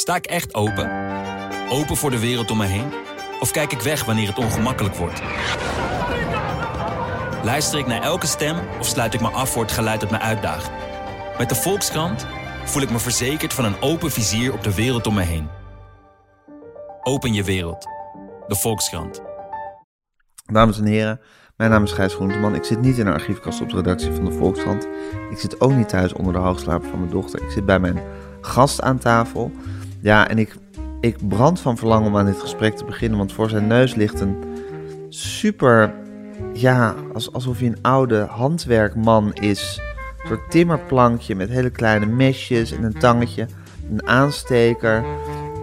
Sta ik echt open? Open voor de wereld om me heen? Of kijk ik weg wanneer het ongemakkelijk wordt? Luister ik naar elke stem of sluit ik me af voor het geluid dat me uitdaagt? Met de Volkskrant voel ik me verzekerd van een open vizier op de wereld om me heen. Open je wereld. De Volkskrant. Dames en heren, mijn naam is Gijs Groenteman. Ik zit niet in een archiefkast op de redactie van de Volkskrant. Ik zit ook niet thuis onder de hoogslaper van mijn dochter. Ik zit bij mijn gast aan tafel. Ja, en ik, ik brand van verlangen om aan dit gesprek te beginnen. Want voor zijn neus ligt een super... Ja, als, alsof hij een oude handwerkman is. Een soort timmerplankje met hele kleine mesjes en een tangetje. Een aansteker.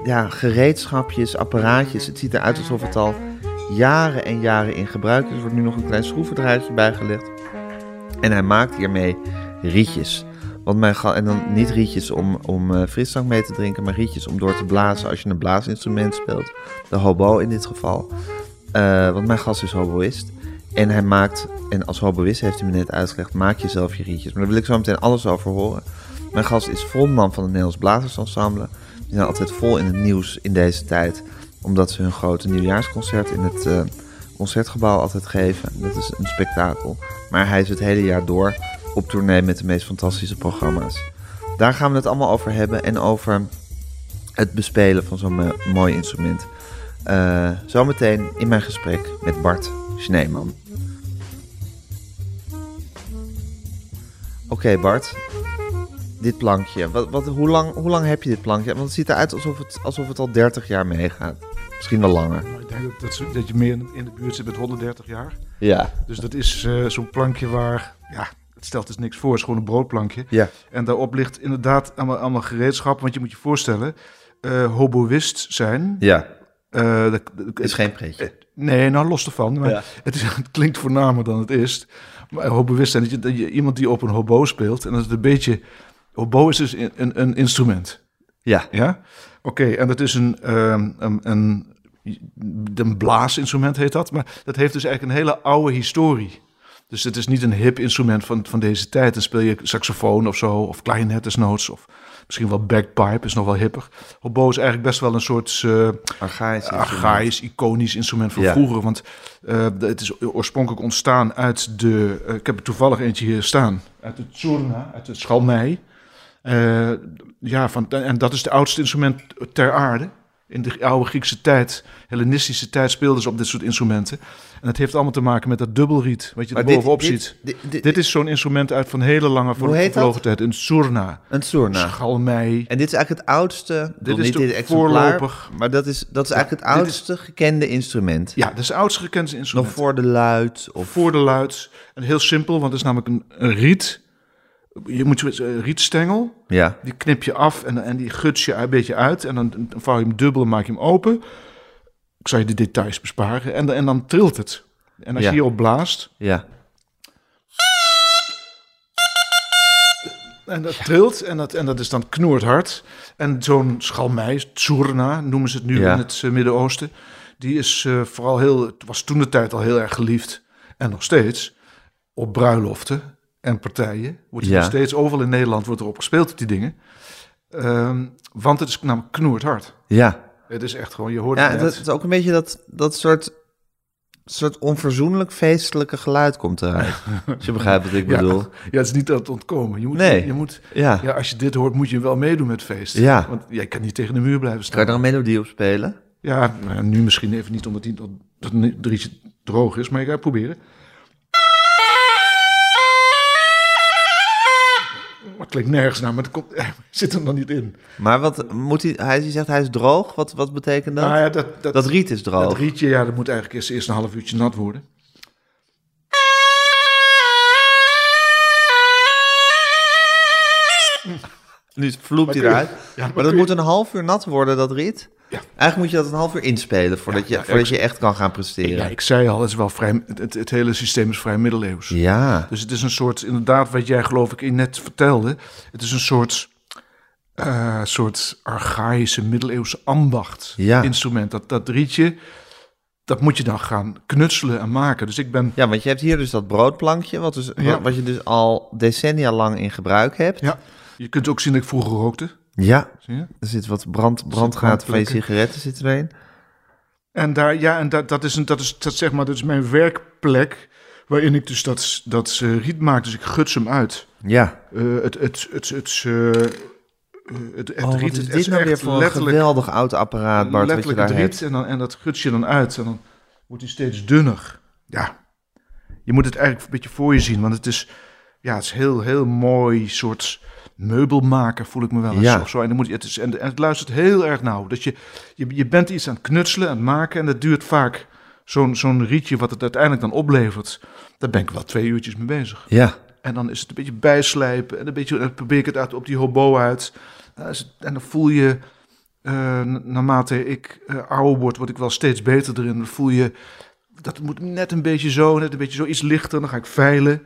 Ja, gereedschapjes, apparaatjes. Het ziet eruit alsof het al jaren en jaren in gebruik is. Er wordt nu nog een klein schroevendraadje bijgelegd. En hij maakt hiermee rietjes. Want mijn en dan niet rietjes om, om eh, frisdrank mee te drinken, maar rietjes om door te blazen als je een blaasinstrument speelt. De hobo in dit geval. Eh, want mijn gast is hoboïst. En hij maakt, en als hoboïst heeft hij me net uitgelegd, maak je zelf je rietjes. Maar daar wil ik zo meteen alles over horen. Mijn gast is frontman van het Nederlands Blazersensemble. Die zijn altijd vol in het nieuws in deze tijd. Omdat ze hun grote nieuwjaarsconcert in het eh, concertgebouw altijd geven. Dat is een spektakel. Maar hij is het hele jaar door op tournee met de meest fantastische programma's. Daar gaan we het allemaal over hebben. En over het bespelen van zo'n eh, mooi instrument. Eh, zometeen in mijn gesprek met Bart Schneeman. Oké Bart, dit plankje. Wat, wat, hoe, lang, hoe lang heb je dit plankje? Want het ziet eruit alsof het, alsof het al 30 jaar meegaat. Misschien wel langer. Nou, ik denk dat, dat, je meer in, in de buurt zit met 130 jaar. Ja. Dus dat is eh, zo'n plankje waar, ja, het stelt dus niks voor. Het is gewoon een broodplankje. Ja. En daarop ligt inderdaad allemaal, allemaal gereedschap. Want je moet je voorstellen, eh hoboïst zijn. Ja, eh, dat, dat- is geen pretje. Nee, nou los ervan. Maar Ja. het, is, het klinkt voornamer dan het is. Maar hoboïst zijn, dat je, dat je iemand die op een hobo speelt. En dat is een beetje... Hobo is dus een, een, een instrument. Ja, Ja? Oké, en dat is een, ehm, een, een, een blaasinstrument heet dat. Maar dat heeft dus eigenlijk een hele oude historie. Dus het is niet een hip instrument van, van deze tijd. Dan speel je saxofoon of zo, of klarinet desnoods. Of misschien wel bagpipe, is nog wel hipper. Hobo is eigenlijk best wel een soort eh archaïs. archaïs, iconisch instrument van Ja. vroeger. Want eh, het is oorspronkelijk ontstaan uit de... eh, ik heb er toevallig eentje hier staan. Uit de Tsurna, uit de Schalmei. Ja, van, en dat is het oudste instrument ter aarde. In de oude Griekse tijd, Hellenistische tijd, speelden ze op dit soort instrumenten. En het heeft allemaal te maken met dat dubbelriet, wat je er Maar bovenop dit- ziet. dit- dit- Dit is zo'n instrument uit van hele lange dat? vervlogen tijd. Een Tsurna, Een soorna. Schalmei. En dit is eigenlijk het oudste, dit is dit voorloper. maar dat is, dat is eigenlijk het is- oudste gekende instrument. Ja, dat is het oudste gekende Nog instrument. voor de luid of voor de luid. En heel simpel, want het is namelijk een, een riet. Je moet een rietstengel, ja. die knip je af en, en die guts je een beetje uit. En dan, dan vouw je hem dubbel en maak je hem open. Ik zal je de details besparen. En, en dan trilt het. En als Ja. je hierop blaast, Ja. en dat trilt, en dat, en dat is dan knoerhard. En zo'n schalmei, tsurna noemen ze het nu Ja. in het eh, Midden-Oosten. Die is eh, vooral heel, het was toen de tijd al heel erg geliefd. En nog steeds. Op bruiloften en partijen. Wordt er Ja. steeds, overal in Nederland wordt erop gespeeld op die dingen. Ehm, want het is namelijk knoerhard. Ja, Het is echt gewoon, je hoort ja het dat is ook een beetje dat, dat soort, soort onverzoenlijk feestelijke geluid komt eruit. Als je begrijpt wat ik bedoel. Ja, het is niet dat ontkomen. Je moet, Nee. je moet, Ja. ja, als je dit hoort, moet je wel meedoen met het feest. Ja. Want jij kan niet tegen de muur blijven staan. Kan je er een melodie op spelen? Ja, nou, nu misschien even niet omdat die, dat, dat rietje droog is, maar ik ga het proberen. Maar het klinkt nergens naar, maar het komt, zit er nog niet in. Maar wat moet hij, hij zegt hij is droog, wat, wat betekent dat? Nou ja, dat, dat, dat riet is droog. dat rietje, ja, dat moet eigenlijk eerst, eerst een half uurtje nat worden. Nu vloept hij eruit. ja, maar maar dat je- moet een half uur nat worden, dat riet? Ja. Eigenlijk moet je dat een half uur inspelen voordat, Ja, je, ja, voordat ik- je echt kan gaan presteren. Ja, ik zei al, het, is wel vrij, het, hele systeem is vrij middeleeuws. Ja. Dus het is een soort, inderdaad, wat jij geloof ik net vertelde. Het is een soort, eh, soort archaïsche middeleeuwse ambacht Ja. instrument. Dat, dat rietje, dat moet je dan gaan knutselen en maken. Dus ik ben, Ja, want je hebt hier dus dat broodplankje, wat, dus, Ja. wat je dus al decennia lang in gebruik hebt. ja, je kunt ook zien dat ik vroeger rookte. Ja, er zit wat brand, van je sigaretten zit erin. En daar, ja, en dat, dat is een, dat is, dat zeg maar, dat is mijn werkplek. Waarin ik dus dat, dat eh, riet maak. Dus ik guts hem uit. Ja. Eh, het, het, het, het, eh, het, het Oh, riet, is het dit is nou weer voor een geweldig oud apparaat, Bart, wat je letterlijk daar het hebt. riet. En, dan, en dat guts je dan uit. En dan wordt hij steeds dunner. Ja, je moet het eigenlijk een beetje voor je zien. Want het is, ja, het is heel, heel mooi soort meubelmaker, voel ik me wel eens. Ja. Of zo. En, dan moet je, het is, en, en het luistert heel erg nauw. Dat je, je, je bent iets aan het knutselen, aan het maken. En dat duurt vaak zo'n zo'n rietje wat het uiteindelijk dan oplevert. Daar ben ik wel twee uurtjes mee bezig. Ja, En dan is het een beetje bijslijpen. En een beetje dan probeer ik het uit op die hobo uit. En, en dan voel je, na- naarmate ik eh, ouder word, word ik wel steeds beter erin. Dan voel je, dat moet net een beetje zo, net een beetje zo iets lichter. Dan ga ik veilen.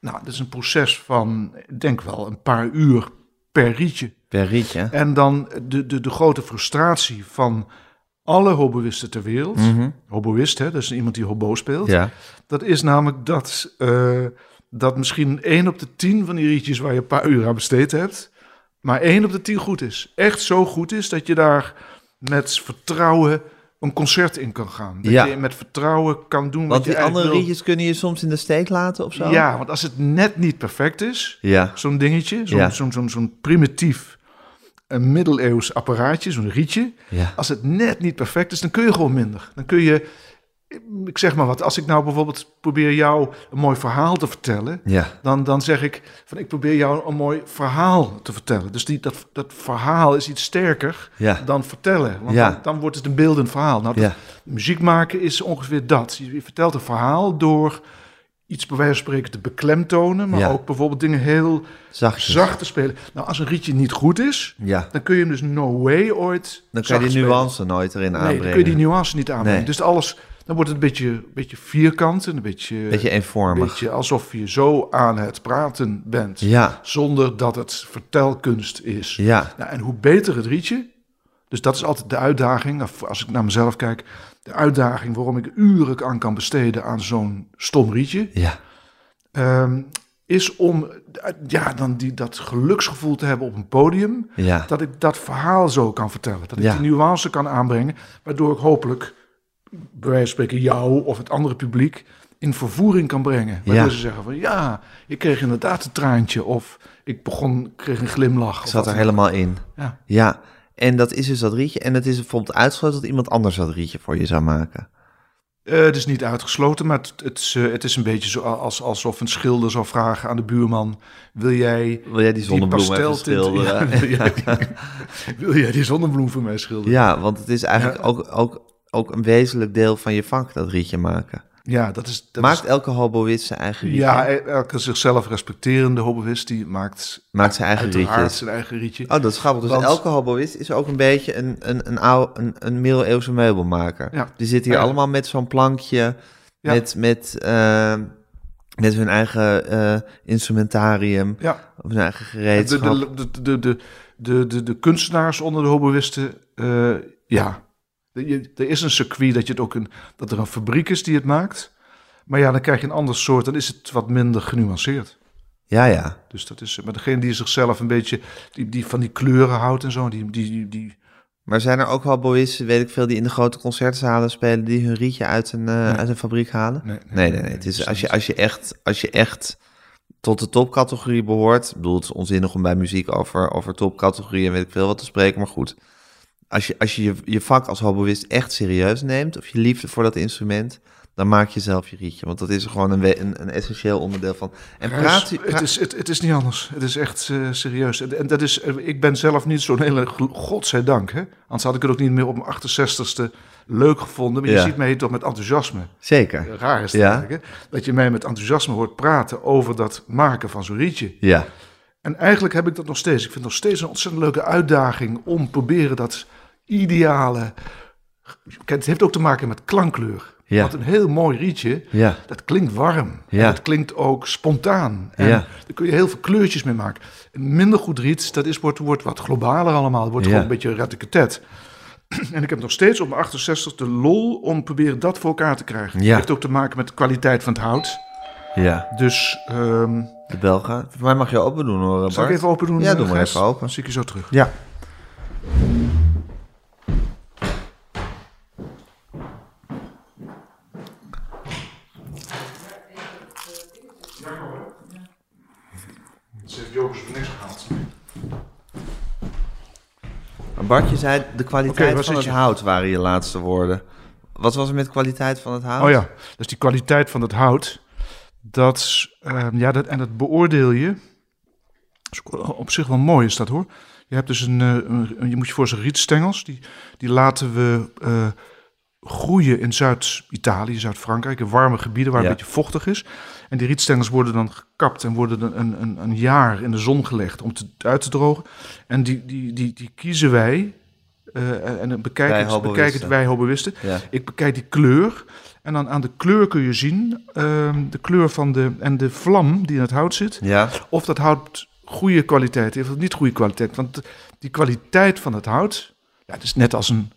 Nou, dat is een proces van, ik denk wel, een paar uur per rietje. per rietje. En dan de, de, de grote frustratie van alle hoboïsten ter wereld. Hoboïst, hè, dat is iemand die hobo speelt. Ja, Dat is namelijk dat, eh, dat misschien één op de tien van die rietjes waar je een paar uur aan besteed hebt, maar één op de tien goed is. Echt zo goed is dat je daar met vertrouwen een concert in kan gaan. Dat Ja. je met vertrouwen kan doen want wat je die andere wil. rietjes kunnen je soms in de steek laten of zo? Ja, want als het net niet perfect is, Ja, zo'n dingetje, zo'n Ja. zo'n zo'n zo'n primitief, een middeleeuws apparaatje, zo'n rietje, ja. als het net niet perfect is, dan kun je gewoon minder. Dan kun je, ik zeg maar wat, als ik nou bijvoorbeeld probeer jou een mooi verhaal te vertellen, Ja, dan, dan zeg ik van ik probeer jou een mooi verhaal te vertellen. Dus die, dat, dat verhaal is iets sterker ja, dan vertellen. Want Ja. dan, dan wordt het een beeldend verhaal. Nou, dat- muziek maken is ongeveer dat. Je, vertelt een verhaal door iets bij wijze van spreken te beklemtonen, maar Ja. ook bijvoorbeeld dingen heel Zachtjes. zacht te spelen. Nou, als een rietje niet goed is, Ja, dan kun je hem dus no way ooit dan kan je die nuance nooit erin Nee, aanbrengen. dan kun je die nuance niet aanbrengen. Nee. Dus alles, dan wordt het een beetje, een beetje vierkant en een beetje, Beetje een eenvormig. beetje alsof je zo aan het praten bent. Ja, Zonder dat het vertelkunst is. ja, Nou, en hoe beter het rietje, dus dat is altijd de uitdaging, of als ik naar mezelf kijk, de uitdaging waarom ik uren aan kan besteden aan zo'n stom rietje, ja, ehm, is om ja, dan die, dat geluksgevoel te hebben op een podium, ja. dat ik dat verhaal zo kan vertellen. Dat ik Ja. die nuance kan aanbrengen, waardoor ik hopelijk, bij wijze van spreken, jou of het andere publiek in vervoering kan brengen. Waardoor Ja. ze zeggen van ja, ik kreeg inderdaad een traantje of ik begon, kreeg een glimlach. Ik zat er helemaal in. Ja. Ja, en dat is dus dat rietje. En het is bijvoorbeeld uitgesloten dat iemand anders dat rietje voor je zou maken. Eh, het is niet uitgesloten, maar het, het, is, eh, het is een beetje zo als, alsof een schilder zou vragen aan de buurman: Wil jij Wil jij die zonnebloem even pasteltint- schilderen? Ja, wil, jij die, wil jij die zonnebloem voor mij schilderen? Ja, want het is eigenlijk Ja. ook, ook, ook een wezenlijk deel van je vak, dat rietje maken. Ja, dat is. Dat Maakt is, elke hoboïst zijn eigen rietje? ja, e- elke zichzelf respecterende hobbyist die maakt, Maakt zijn eigen rietjes. zijn eigen rietje. Oh, dat is grappig. Dus Want- elke hoboïst is ook een beetje een, een, een, oude, een, een middeleeuwse meubelmaker. Ja. Die zitten hier Ja. allemaal met zo'n plankje, Ja. met, met, eh, met hun eigen eh, instrumentarium, Ja, of hun eigen gereedschap. de, de, de, de, de, de, de kunstenaars onder de hobbyisten, eh, ja. Je- Er is een circuit dat, je het ook een, dat er een fabriek is die het maakt. Maar ja, dan krijg je een ander soort, dan is het wat minder genuanceerd. Ja, ja. Dus dat is, maar degene die zichzelf een beetje, die, die van die kleuren houdt en zo, die, die, die, Maar zijn er ook wel hoboïsten, weet ik veel, die in de grote concertzalen spelen, die hun rietje uit een, eh, uit een fabriek halen? nee, Nee, nee, nee. Het is, als, je, als, je echt, als je echt tot de topcategorie behoort. Ik bedoel, het is onzinnig om bij muziek over, over topcategorieën en weet ik veel wat te spreken. Maar goed, als je als je, je, je vak als hoboïst echt serieus neemt, of je liefde voor dat instrument, dan maak je zelf je rietje. Want dat is gewoon een, een, een essentieel onderdeel van. En praat, het, is, het, het is niet anders. Het is echt eh, serieus. En, en dat is, eh, ik ben zelf niet zo'n hele, godzijdank, hè. Anders had ik het ook niet meer op mijn 68ste leuk gevonden. Maar je ziet mij toch met enthousiasme. Zeker. Raar is het Ja. eigenlijk, hè? Dat je mij met enthousiasme hoort praten over dat maken van zo'n rietje. Ja, En eigenlijk heb ik dat nog steeds. Ik vind het nog steeds een ontzettend leuke uitdaging om proberen dat ideale... Het heeft ook te maken met klankkleur. Ja. Want een heel mooi rietje, ja, dat klinkt warm. Ja. En het klinkt ook spontaan. En Ja. daar kun je heel veel kleurtjes mee maken. Een minder goed riet, dat is, wordt, wordt wat globaler allemaal. Het wordt Ja. gewoon een beetje ratteketet. En ik heb nog steeds op mijn 68 de lol om proberen dat voor elkaar te krijgen. Ja. Het heeft ook te maken met de kwaliteit van het hout. ja. Dus ehm, De. Voor mij mag je open doen hoor, Bart. Zal ik even open doen? Ja, doe maar even open. Dan zie ik je zo terug. Ja. Ze heeft Jokers voor niks gehaald. Maar Bart, je zei de kwaliteit van het je? hout waren je laatste woorden. Wat was er met kwaliteit van het hout? Oh ja, dus die kwaliteit van het hout, dat, ehm, ja, dat, en dat beoordeel je. Op zich wel mooi is dat hoor. Je hebt dus een, eh, je moet je voorstellen, rietstengels, die, die laten we eh, groeien in Zuid-Italië, Zuid-Frankrijk, in warme gebieden waar Ja. een beetje vochtig is. En die rietstengels worden dan gekapt en worden dan een, een, een jaar in de zon gelegd om te, uit te drogen. En die, die, die, die kiezen wij, eh, en dan bekijk Wij het, bekijk het wij hobbyisten. Ja. Ik bekijk die kleur. En dan aan de kleur kun je zien, ehm, de kleur van de, en de vlam die in het hout zit, Ja, of dat hout goede kwaliteit heeft of niet goede kwaliteit. Want die kwaliteit van het hout, ja, het is net als een,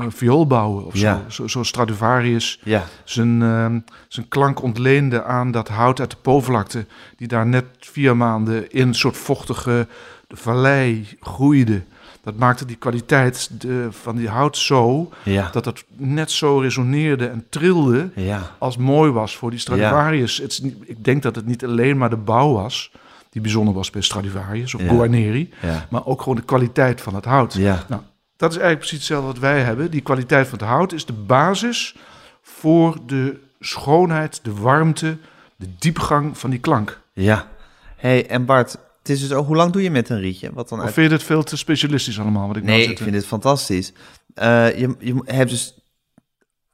een viool bouwen of Ja. zo. zo. Zo Stradivarius ja, zijn, ehm, zijn klank ontleende aan dat hout uit de Po-vlakte, die daar net vier maanden in een soort vochtige vallei groeide. Dat maakte die kwaliteit de, van die hout zo ja, dat het net zo resoneerde en trilde ja. als mooi was voor die Stradivarius. Het is niet, ik denk dat het niet alleen maar de bouw was die bijzonder was bij Stradivarius of Ja. Guarneri, ja. maar ook gewoon de kwaliteit van het hout. Ja, Nou, dat is eigenlijk precies hetzelfde wat wij hebben. Die kwaliteit van het hout is de basis voor de schoonheid, de warmte, de diepgang van die klank. ja. hey, en Bart, het is dus ook, hoe lang doe je met een rietje? Wat dan Of vind je dit veel te specialistisch allemaal? Wat ik nou Nee, zit ik vind dit fantastisch. Eh, je, je hebt dus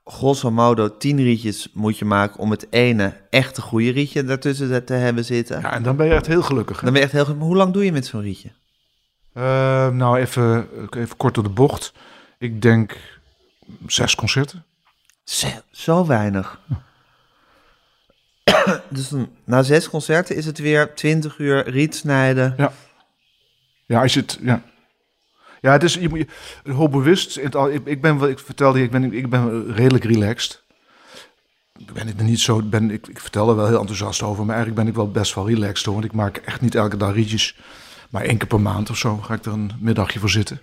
grosso modo tien rietjes moet je maken om het ene echte goede rietje daartussen te hebben zitten. Ja, en dan ben je echt heel gelukkig. hè? Dan ben je echt heel. Maar hoe lang doe je met zo'n rietje? Eh, nou, even, even kort door de bocht. Ik denk zes concerten. Zo, zo weinig. dus dan, na zes concerten is het weer 20 uur riet snijden. Ja, als je het, ja. Ja, het is, je moet je, heel bewust. het Ik, ik ben wel, ik vertelde ik ben, ik ben redelijk relaxed. Ben ik er niet zo, ben, ik, ik vertel er wel heel enthousiast over, maar eigenlijk ben ik wel best wel relaxed hoor. Want ik maak echt niet elke dag rietjes. Maar één keer per maand of zo ga ik er een middagje voor zitten.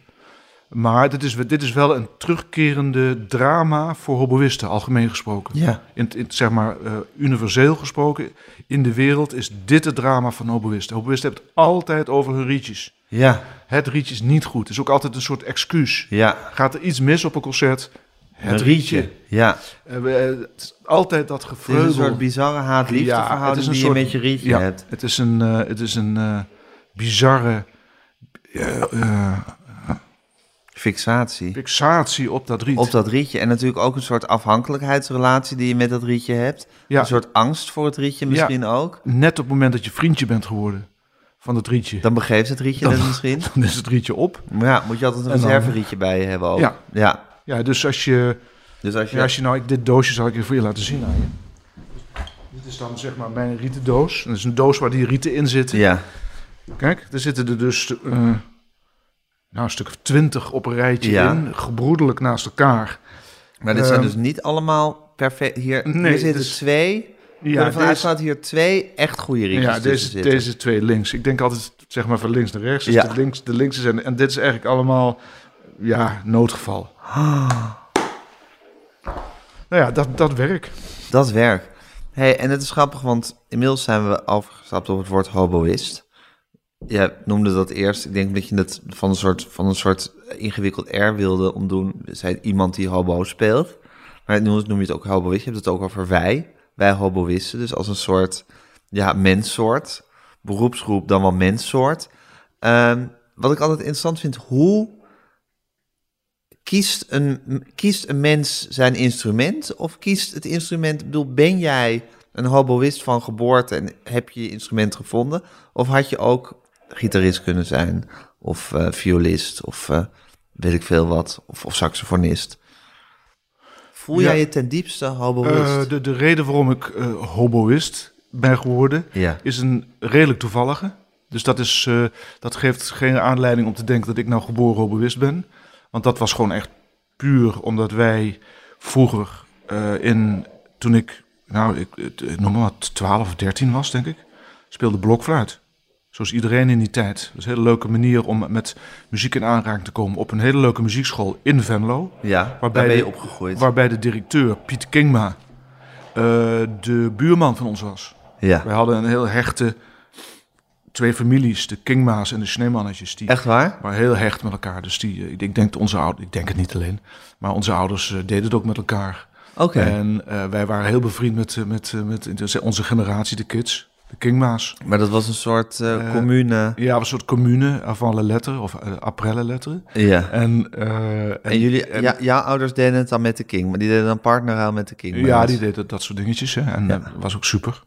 Maar dit is, dit is wel een terugkerende drama voor hobbyisten, algemeen gesproken. Ja, In, in, zeg maar, eh, universeel gesproken, in de wereld is dit het drama van hobbyisten. Hobbyisten hebben het altijd over hun rietjes. ja, Het rietje is niet goed. Het is ook altijd een soort excuus. ja. Gaat er iets mis op een concert? Het Een rietje. Ja, Eh, eh, het is altijd dat het is gevreugel. een soort bizarre haat-liefde Ja, verhouding die je met je rietje ja, hebt. Het is een, het is een bizarre eh, Fixatie. fixatie op dat riet. Op dat rietje. En natuurlijk ook een soort afhankelijkheidsrelatie die je met dat rietje hebt. Ja. Een soort angst voor het rietje misschien ook. Net op het moment dat je vriendje bent geworden van het rietje, Dan begeeft het rietje Dan- dat misschien. dan is het rietje op. Maar ja, moet je altijd een reserverietje bij je hebben ook. Ja. ja. Ja, dus als je, Dus als je... ja, als je nou, ik, dit doosje zal ik even voor je laten zien aan je. Dit is dan zeg maar mijn rieten doos. Dat is een doos waar die rieten in zitten. Ja, Kijk, er zitten er dus eh, nou, een stuk of twintig op een rijtje Ja. in, gebroedelijk naast elkaar. maar dit zijn Ehm, dus niet allemaal perfect. Hier, nee, hier zitten dus- twee. Ja, deze, uitgegaan dat hier twee echt goede rietjes ja deze, deze twee links. Ik denk altijd zeg maar van links naar rechts. Dus Ja. de, links, de linkse zijn. En dit is eigenlijk allemaal ja, noodgeval. Nou ja, dat, dat werk. Dat werkt. Hey, en het is grappig, want inmiddels zijn we afgestapt op het woord hoboïst. Je noemde dat eerst. Ik denk dat je het van een soort, van een soort ingewikkeld R wilde omdoen. Zei iemand die hobo speelt. Maar nu noem je het ook hoboïst. Je hebt het ook over wij. Wij hoboïsten. Dus als een soort ja, menssoort. Beroepsgroep, dan wel menssoort. Ehm, wat ik altijd interessant vind, hoe kiest een, kiest een mens zijn instrument of kiest het instrument? Ik bedoel, ben jij een hoboïst van geboorte en heb je je instrument gevonden? Of had je ook gitarist kunnen zijn of eh, violist of eh, weet ik veel wat, of, of saxofonist? Voel Ja. jij je ten diepste hoboïst? Eh, de, de reden waarom ik hoboïst ben geworden, ja, is een redelijk toevallige. Dus dat, is, dat geeft geen aanleiding om te denken dat ik nou geboren hoboïst ben. Want dat was gewoon echt puur omdat wij vroeger in, toen ik, nou, ik, noem maar wat, 12 of 13 was, denk ik. speelde blokfluit. Zoals iedereen in die tijd. Dat is een hele leuke manier om met muziek in aanraking te komen. Op een hele leuke muziekschool in Venlo. Ja, Waarbij ben je de- opgegroeid. Waarbij de directeur, Piet Kingma, eh, de buurman van ons was. Ja, Wij hadden een heel hechte... Twee families, de Kingma's en de Sneemannetjes. Die echt waar? waren heel hecht met elkaar. Dus die, eh, ik denk, onze ouders... Ik denk het niet alleen. Maar onze ouders eh, deden het ook met elkaar. Oké. En wij waren heel bevriend met, met, eh, met onze generatie, de kids. De Kingma's. Maar dat was een soort eh, Eh, commune. Ja, een soort commune avant la lettre, of uh, après la lettre. Ja. En, eh, en, En jullie, en- ja, jouw ouders deden het dan met de King, maar die deden dan partnerruil met de King. ja, die deden dat soort dingetjes. Hè. En Ja. dat was ook super,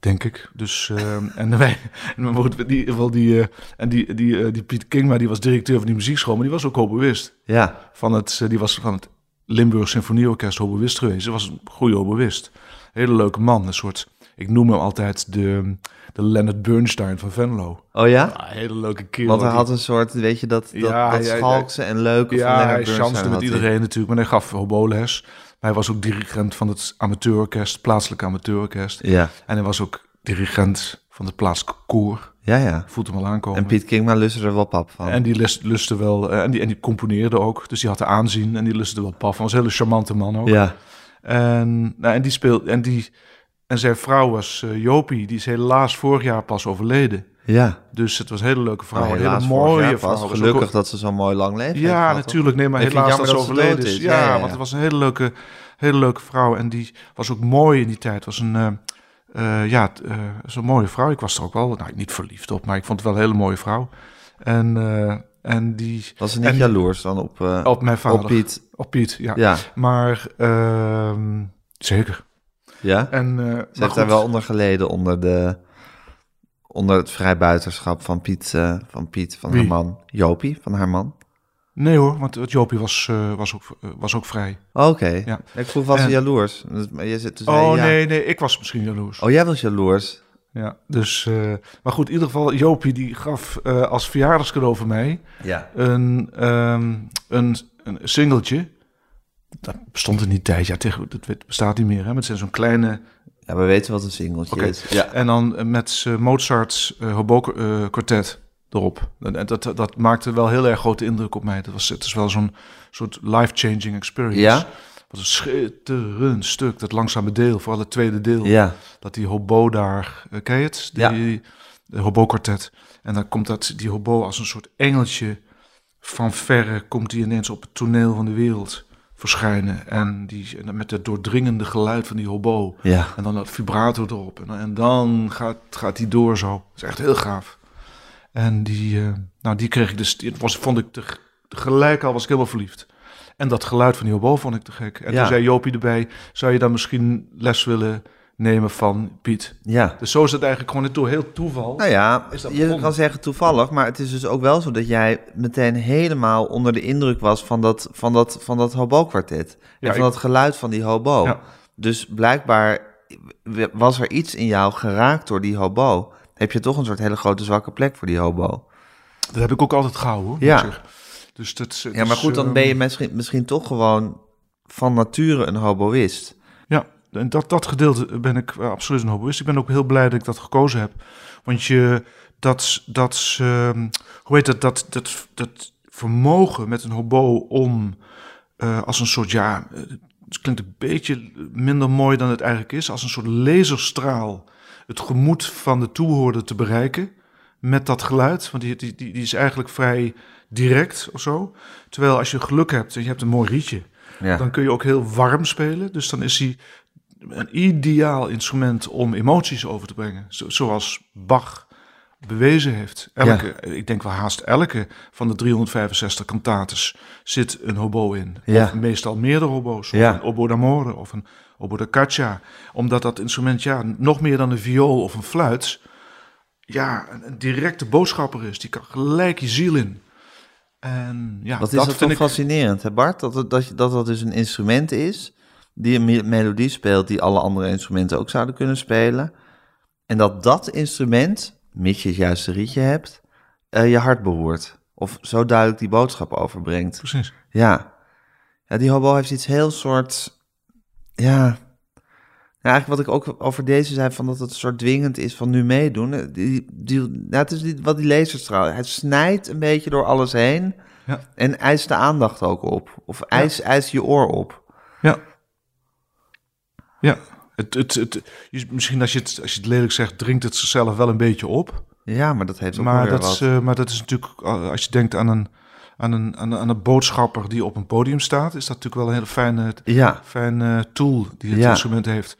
denk ik. Dus, eh, en wij, en maar in ieder geval die, eh, en die, die, eh, die Piet Kingma, die was directeur van die muziekschool, maar die was ook hoboïst. Ja, Van het, eh, die was van het Limburg Symfonieorkest hoboïst geweest. Hij was een goede hoboïst. Hele leuke man, een soort, ik noem hem altijd de, de Leonard Bernstein van Venlo. oh ja? Ja, hele leuke kerel. Want hij had een soort, weet je, dat, dat, Ja, dat ja, ja. schalkse en leuke van Ja, Leonard hij Bernstein chanste met had hij. iedereen natuurlijk, maar hij gaf hoboles. Maar hij was ook dirigent van het amateurorkest, plaatselijke amateurorkest. Ja, En hij was ook dirigent van het plaatselijke koor. ja, ja. Voelt hem al aankomen. En Piet Kingma lustte er wel pap van. En die lust, lustte wel, eh, en, die, en die componeerde ook. Dus die had de aanzien en die lustte wel paf. Hij was een hele charmante man ook. Ja, En, nou, en die speelde, en die, en zijn vrouw was eh, Jopie, die is helaas vorig jaar pas overleden. ja. Dus het was een hele leuke vrouw, een helaas hele vorig mooie vrouw. ook- Gelukkig dat ze zo'n mooi lang leven heeft Ja, natuurlijk. Nee, maar helaas dat ze dat ze overleden is. is. Ja, Ja, ja, ja. want het was een hele leuke, hele leuke vrouw. En die was ook mooi in die tijd. was een, eh, eh, ja, eh, zo'n mooie vrouw. Ik was er ook wel, nou, niet verliefd op, maar ik vond het wel een hele mooie vrouw. En, en die, Was ze niet En- jaloers dan op, op mijn vader. op Piet? Op Piet, ja. Ja, Maar, ehm, zeker. Ja. En, maar Ze heeft daar wel onder geleden, onder, de, onder het vrijbuiterschap van Piet, eh, van Piet, van haar man. Jopie, van haar man. Nee hoor, want Jopie was, eh, was, ook, was ook vrij. Oké. Ja. Ik vroeg, was En- jaloers? Dus- Maar je zit, je Oh ja. nee, nee, ik was misschien jaloers. Oh, jij was jaloers? Ja, dus, eh, maar goed, in ieder geval, Jopie die gaf eh, als verjaardagscadeau voor mij Ja. een, ehm, een, een singeltje. Dat bestond in die tijd, ja, tegen, dat bestaat niet meer, hè, zijn zo'n kleine... Ja, we weten wat een singeltje is. Ja. En dan eh, met eh, Mozart's uh, kwartet erop. En dat, dat maakte wel heel erg grote indruk op mij. Dat was, het is wel zo'n soort life-changing experience. Ja? Was een schitterend stuk, dat langzame deel, vooral het tweede deel. Ja. dat die hobo daar, eh, ken je het? Die, hobo-kwartet. En dan komt dat, die hobo als een soort engeltje van verre, komt die ineens op het toneel van de wereld verschijnen. En, die, met het doordringende geluid van die hobo. Ja. En dan dat vibrato erop. En, en dan gaat, gaat die door zo. Dat is echt heel gaaf. En die, eh, nou, die kreeg ik dus, die was, vond ik te, gelijk al, was ik helemaal verliefd. En dat geluid van die hobo vond ik te gek. En Ja. toen zei Jopie erbij, zou je dan misschien les willen nemen van Piet? Ja. Dus zo is het eigenlijk gewoon door heel toeval. Nou ja, Is dat je kan zeggen toevallig, maar het is dus ook wel zo dat jij meteen helemaal onder de indruk was van dat, van dat, van dat hobo-kwartet. Ja, en van ik- dat geluid van die hobo. Ja. Dus blijkbaar was er iets in jou geraakt door die hobo. Heb je toch een soort hele grote zwakke plek voor die hobo? Dat heb ik ook altijd gehouden Ja. Dus dat, Ja, maar goed, dan ben je misschien, misschien toch gewoon van nature een hoboïst. En dat, dat gedeelte ben ik eh, absoluut een hoboïst. Ik ben ook heel blij dat ik dat gekozen heb. Want je, dat, dat, ehm, hoe heet dat, dat, dat, dat vermogen met een hobo om eh, als een soort, ja, eh, het klinkt een beetje minder mooi dan het eigenlijk is, als een soort laserstraal het gemoed van de toehoorder te bereiken met dat geluid. Want die, die, die, die is eigenlijk vrij direct of zo. Terwijl als je geluk hebt en je hebt een mooi rietje, Ja. dan kun je ook heel warm spelen. Dus dan is hij een ideaal instrument om emoties over te brengen. Zo- zoals Bach bewezen heeft. Elke, Ik denk wel haast elke van de 365 cantates zit een hobo in. Ja. Of meestal meerdere hobo's. Of Ja. een obo d'amore of een obo da caccia. Omdat dat instrument ja, nog meer dan een viool of een fluit... ja, een, een directe boodschapper is. Die kan gelijk je ziel in. En ja, Wat is dat dat, vind ik... fascinerend, hè Bart? Dat, dat, je- dat dat dus een instrument is die een me- melodie speelt die alle andere instrumenten ook zouden kunnen spelen. En dat dat instrument, mits je het juiste rietje hebt, eh, je hart behoort. Of zo duidelijk die boodschap overbrengt. Precies. Ja. ja, die hobo heeft iets heel soort, ja, Ja, eigenlijk wat ik ook over deze zei, van dat het een soort dwingend is van nu meedoen. eh, Die, die, nou, het is niet wat die lezers trouwens. Hij snijdt een beetje door alles heen Ja. en eist de aandacht ook op. Of eist, eist je oor op. Ja. Het, het, het, misschien als je, het, als je het lelijk zegt, dringt het zichzelf wel een beetje op. Ja, maar dat heeft ook Maar dat, wat. is, eh, maar dat is natuurlijk, eh, als je denkt aan een, aan, een, aan, een, aan een boodschapper die op een podium staat, is dat natuurlijk wel een hele fijne, ja, fijne tool die het Ja. instrument heeft.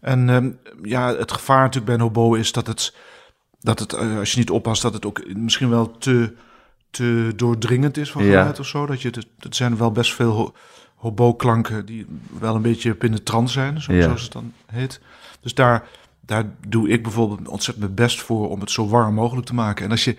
En ehm, ja, het gevaar natuurlijk bij een hobo is dat het, dat het eh, als je niet oppast, dat het ook misschien wel te, te doordringend is van Ja. geluid of zo. Dat je, het er zijn wel best veel hobo-klanken die wel een beetje penetrant zijn, zo, Ja. zoals het dan heet. Dus daar, daar doe ik bijvoorbeeld ontzettend mijn best voor om het zo warm mogelijk te maken. En als je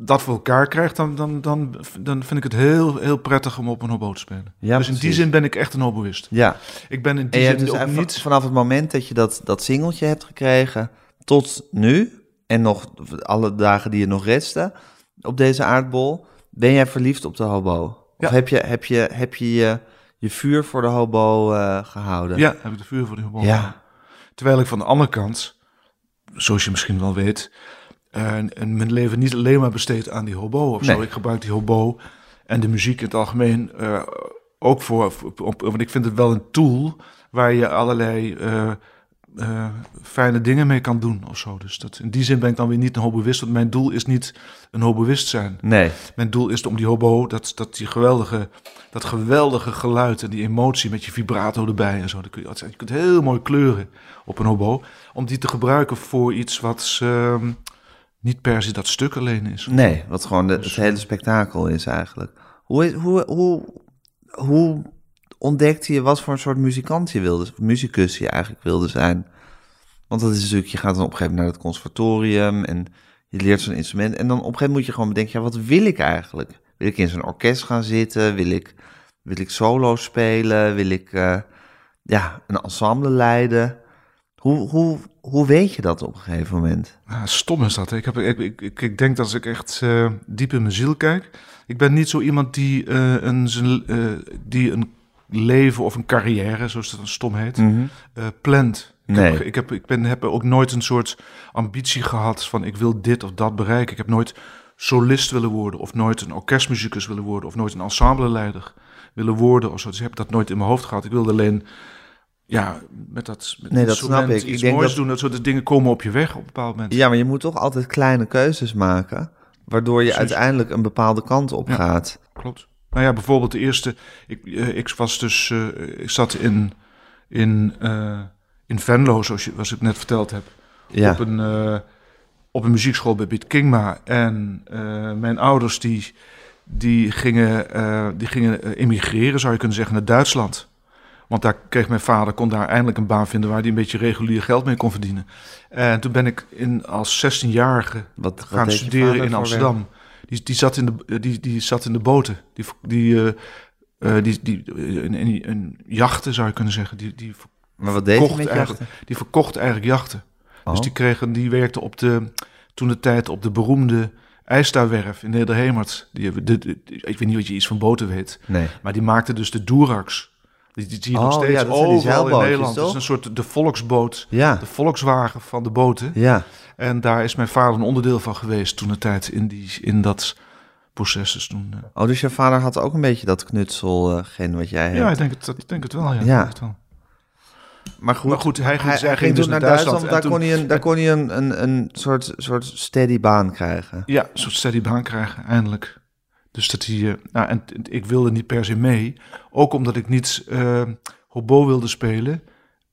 dat voor elkaar krijgt, dan, dan, dan, dan vind ik het heel, heel prettig om op een hobo te spelen. Ja, dus in die zin ben ik echt een hoboïst. ja. Ik ben in En die je zin dus ook niet... vanaf het moment dat je dat, dat singeltje hebt gekregen tot nu, en nog alle dagen die je nog resten op deze aardbol, ben jij verliefd op de hobo? Of Ja. heb je heb je, heb je, je, je vuur voor de hobo eh, gehouden? Ja, heb ik de vuur voor die hobo. Ja. Terwijl ik van de andere kant, zoals je misschien wel weet, eh, en mijn leven niet alleen maar besteed aan die hobo of zo. Ik gebruik die hobo en de muziek in het algemeen eh, ook voor, op, want ik vind het wel een tool waar je allerlei eh, eh, fijne dingen mee kan doen of zo. Dus dat, in die zin ben ik dan weer niet een hoboïst, want mijn doel is niet een hoboïst zijn. Nee. Mijn doel is om die hobo, dat, dat, die geweldige, dat geweldige geluid en die emotie met je vibrato erbij en zo. Dat kun je, je kunt heel mooi kleuren op een hobo. Om die te gebruiken voor iets wat ehm, niet per se dat stuk alleen is. Nee, wat gewoon de, Dus, het hele spektakel is eigenlijk. Hoe, is- hoe, hoe, hoe ontdekte je wat voor een soort muzikant je wilde, muzikus je eigenlijk wilde zijn? Want dat is natuurlijk, je gaat dan op een gegeven moment naar het conservatorium en je leert zo'n instrument. En dan op een gegeven moment moet je gewoon bedenken, ja, wat wil ik eigenlijk? Wil ik in zo'n orkest gaan zitten? Wil ik, wil ik solo spelen? Wil ik eh, ja, een ensemble leiden? Hoe, hoe, hoe weet je dat op een gegeven moment? Ah, stom is dat. Ik, heb, ik, ik, ik, denk dat als ik echt eh, diep in mijn ziel kijk. Ik ben niet zo iemand die, eh, een, die een leven of een carrière, zoals dat dan stom heet, eh, plant. Ik, Nee. heb, ik, heb, ik ben, heb ook nooit een soort ambitie gehad van ik wil dit of dat bereiken. Ik heb nooit solist willen worden of nooit een orkestmuzikus willen worden of nooit een ensembleleider willen worden of zo. Dus ik heb dat nooit in mijn hoofd gehad. Ik wilde alleen ja, met dat met Nee, dat snap ik. Ik iets denk moois dat- doen. Dat soort dingen komen op je weg op een bepaald moment. Ja, maar je moet toch altijd kleine keuzes maken, waardoor je Precies. uiteindelijk een bepaalde kant op Ja. gaat. Klopt. Nou ja, bijvoorbeeld de eerste. Ik, eh, ik was dus. eh, ik zat in. In, eh, in Venlo, zoals, je, zoals ik net verteld heb. Ja, Op, een, op een muziekschool bij Bit Kingma. En mijn ouders die, die gingen, die gingen emigreren, zou je kunnen zeggen, naar Duitsland. Want daar kreeg mijn vader, kon daar eindelijk een baan vinden waar hij een beetje regulier geld mee kon verdienen. En toen ben ik in, als 16-jarige wat, gaan studeren in Amsterdam. Die, die, zat in de, die, die zat in de boten. Die, die, eh, eh, die, die, in, in, in jachten zou je kunnen zeggen. Die, die? Maar wat deed eigenlijk, jachten? die verkocht eigenlijk jachten. Oh. Dus die kregen, die werkte op de, toen de tijd op de beroemde IJsdawerf in Nederhemert. Die, de- ik weet niet wat je iets van boten weet. Nee. Maar die maakte dus de Durax. Die, die zie je nog Oh, steeds ja, zijn die overal in Nederland. Het is een soort de volksboot. Ja, De Volkswagen van de boten. ja. En daar is mijn vader een onderdeel van geweest toen de tijd in, die, in dat proces. Dus toen, eh, Oh, dus je vader had ook een beetje dat knutselgene wat jij hebt. ja, ik denk het, ik denk het wel. Ja, Ja. Het wel. maar goed, Maar goed, hij ging- hij, hij ging dus naar naar Duitsland, Duitsland daar kon hij, een, daar kon hij een, een, een soort, soort steady baan krijgen. Ja, een soort steady baan krijgen, eindelijk. Dus dat hij, eh, nou, en ik wilde niet per se mee. Ook omdat ik niet eh hobo wilde spelen.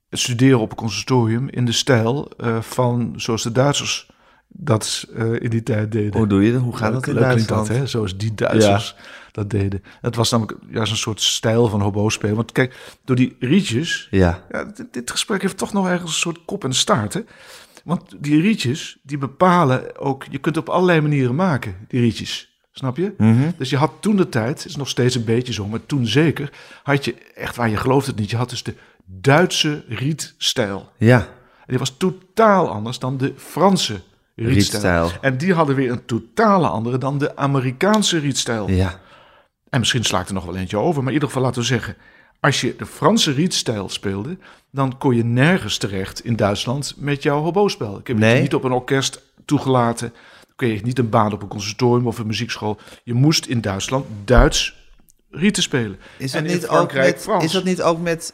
Studeren op een conservatorium in de stijl eh, van zoals de Duitsers dat in die tijd deden. Hoe doe je dat? Hoe gaat dat in Duitsland? hè? Zoals die Duitsers dat deden. Het was namelijk juist een soort stijl van hobo spelen. Want kijk, door die rietjes... Ja, Ja, dit, dit gesprek heeft toch nog ergens een soort kop en staart, hè? Want die rietjes, die bepalen ook... Je kunt op allerlei manieren maken, die rietjes. Snap je? Mhm. Dus je had toen de tijd, het is nog steeds een beetje zo, maar toen zeker... had je, echt waar je gelooft het niet, je had dus de Duitse rietstijl. ja. En die was totaal anders dan de Franse rietstijl. Rietstijl. En die hadden weer een totale andere dan de Amerikaanse rietstijl. Ja, En misschien sla ik er nog wel eentje over, maar in ieder geval laten we zeggen... als je de Franse rietstijl speelde, dan kon je nergens terecht in Duitsland met jouw hobospel. Ik heb Nee. je niet op een orkest toegelaten. Kreeg je niet een baan op een conservatorium of een muziekschool. Je moest in Duitsland Duits rieten spelen. Is dat, niet ook met, Frans. is dat niet ook met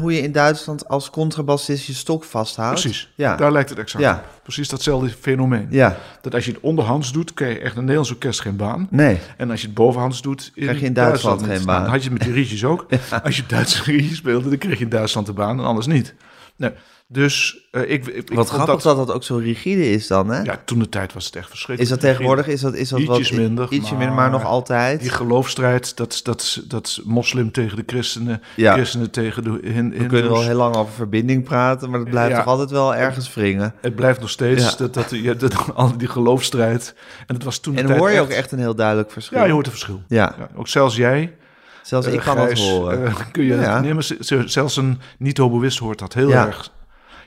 hoe je in Duitsland als contrabassist je stok vasthoudt? Precies, Ja. daar lijkt het exact Ja. op. Precies datzelfde fenomeen. Ja, Dat als je het onderhands doet, krijg je echt een Nederlands orkest geen baan. nee. En als je het bovenhands doet, in, Krijg je in Duitsland geen Nou, baan. dan had je het met die rietjes ook. Als je Duitse rietjes speelde, dan kreeg je in Duitsland de baan en anders niet. Nee, dus eh, ik, ik, Wat vond grappig dat... dat ook zo rigide is dan, hè? Ja, toen de tijd was het echt verschrikkelijk. is dat tegenwoordig, is dat, is dat wat... Minder, Ietsje maar- minder, maar nog altijd. Die geloofstrijd, dat, dat, dat moslim tegen de christenen, Ja. christenen tegen de hin, We kunnen wel heel lang over verbinding praten, maar dat blijft Ja. toch altijd wel ergens wringen. Het blijft nog steeds, Ja. dat, dat, ja, dat, al die geloofstrijd. En het was toen de En tijd hoor je ook echt een heel duidelijk verschil. Ja, je hoort het verschil. Ja, ook zelfs jij, zelfs eh, ik kan dat horen. eh, kun je Ja. nemen. Zelfs een niet-hoboïst hoort dat heel Ja. erg.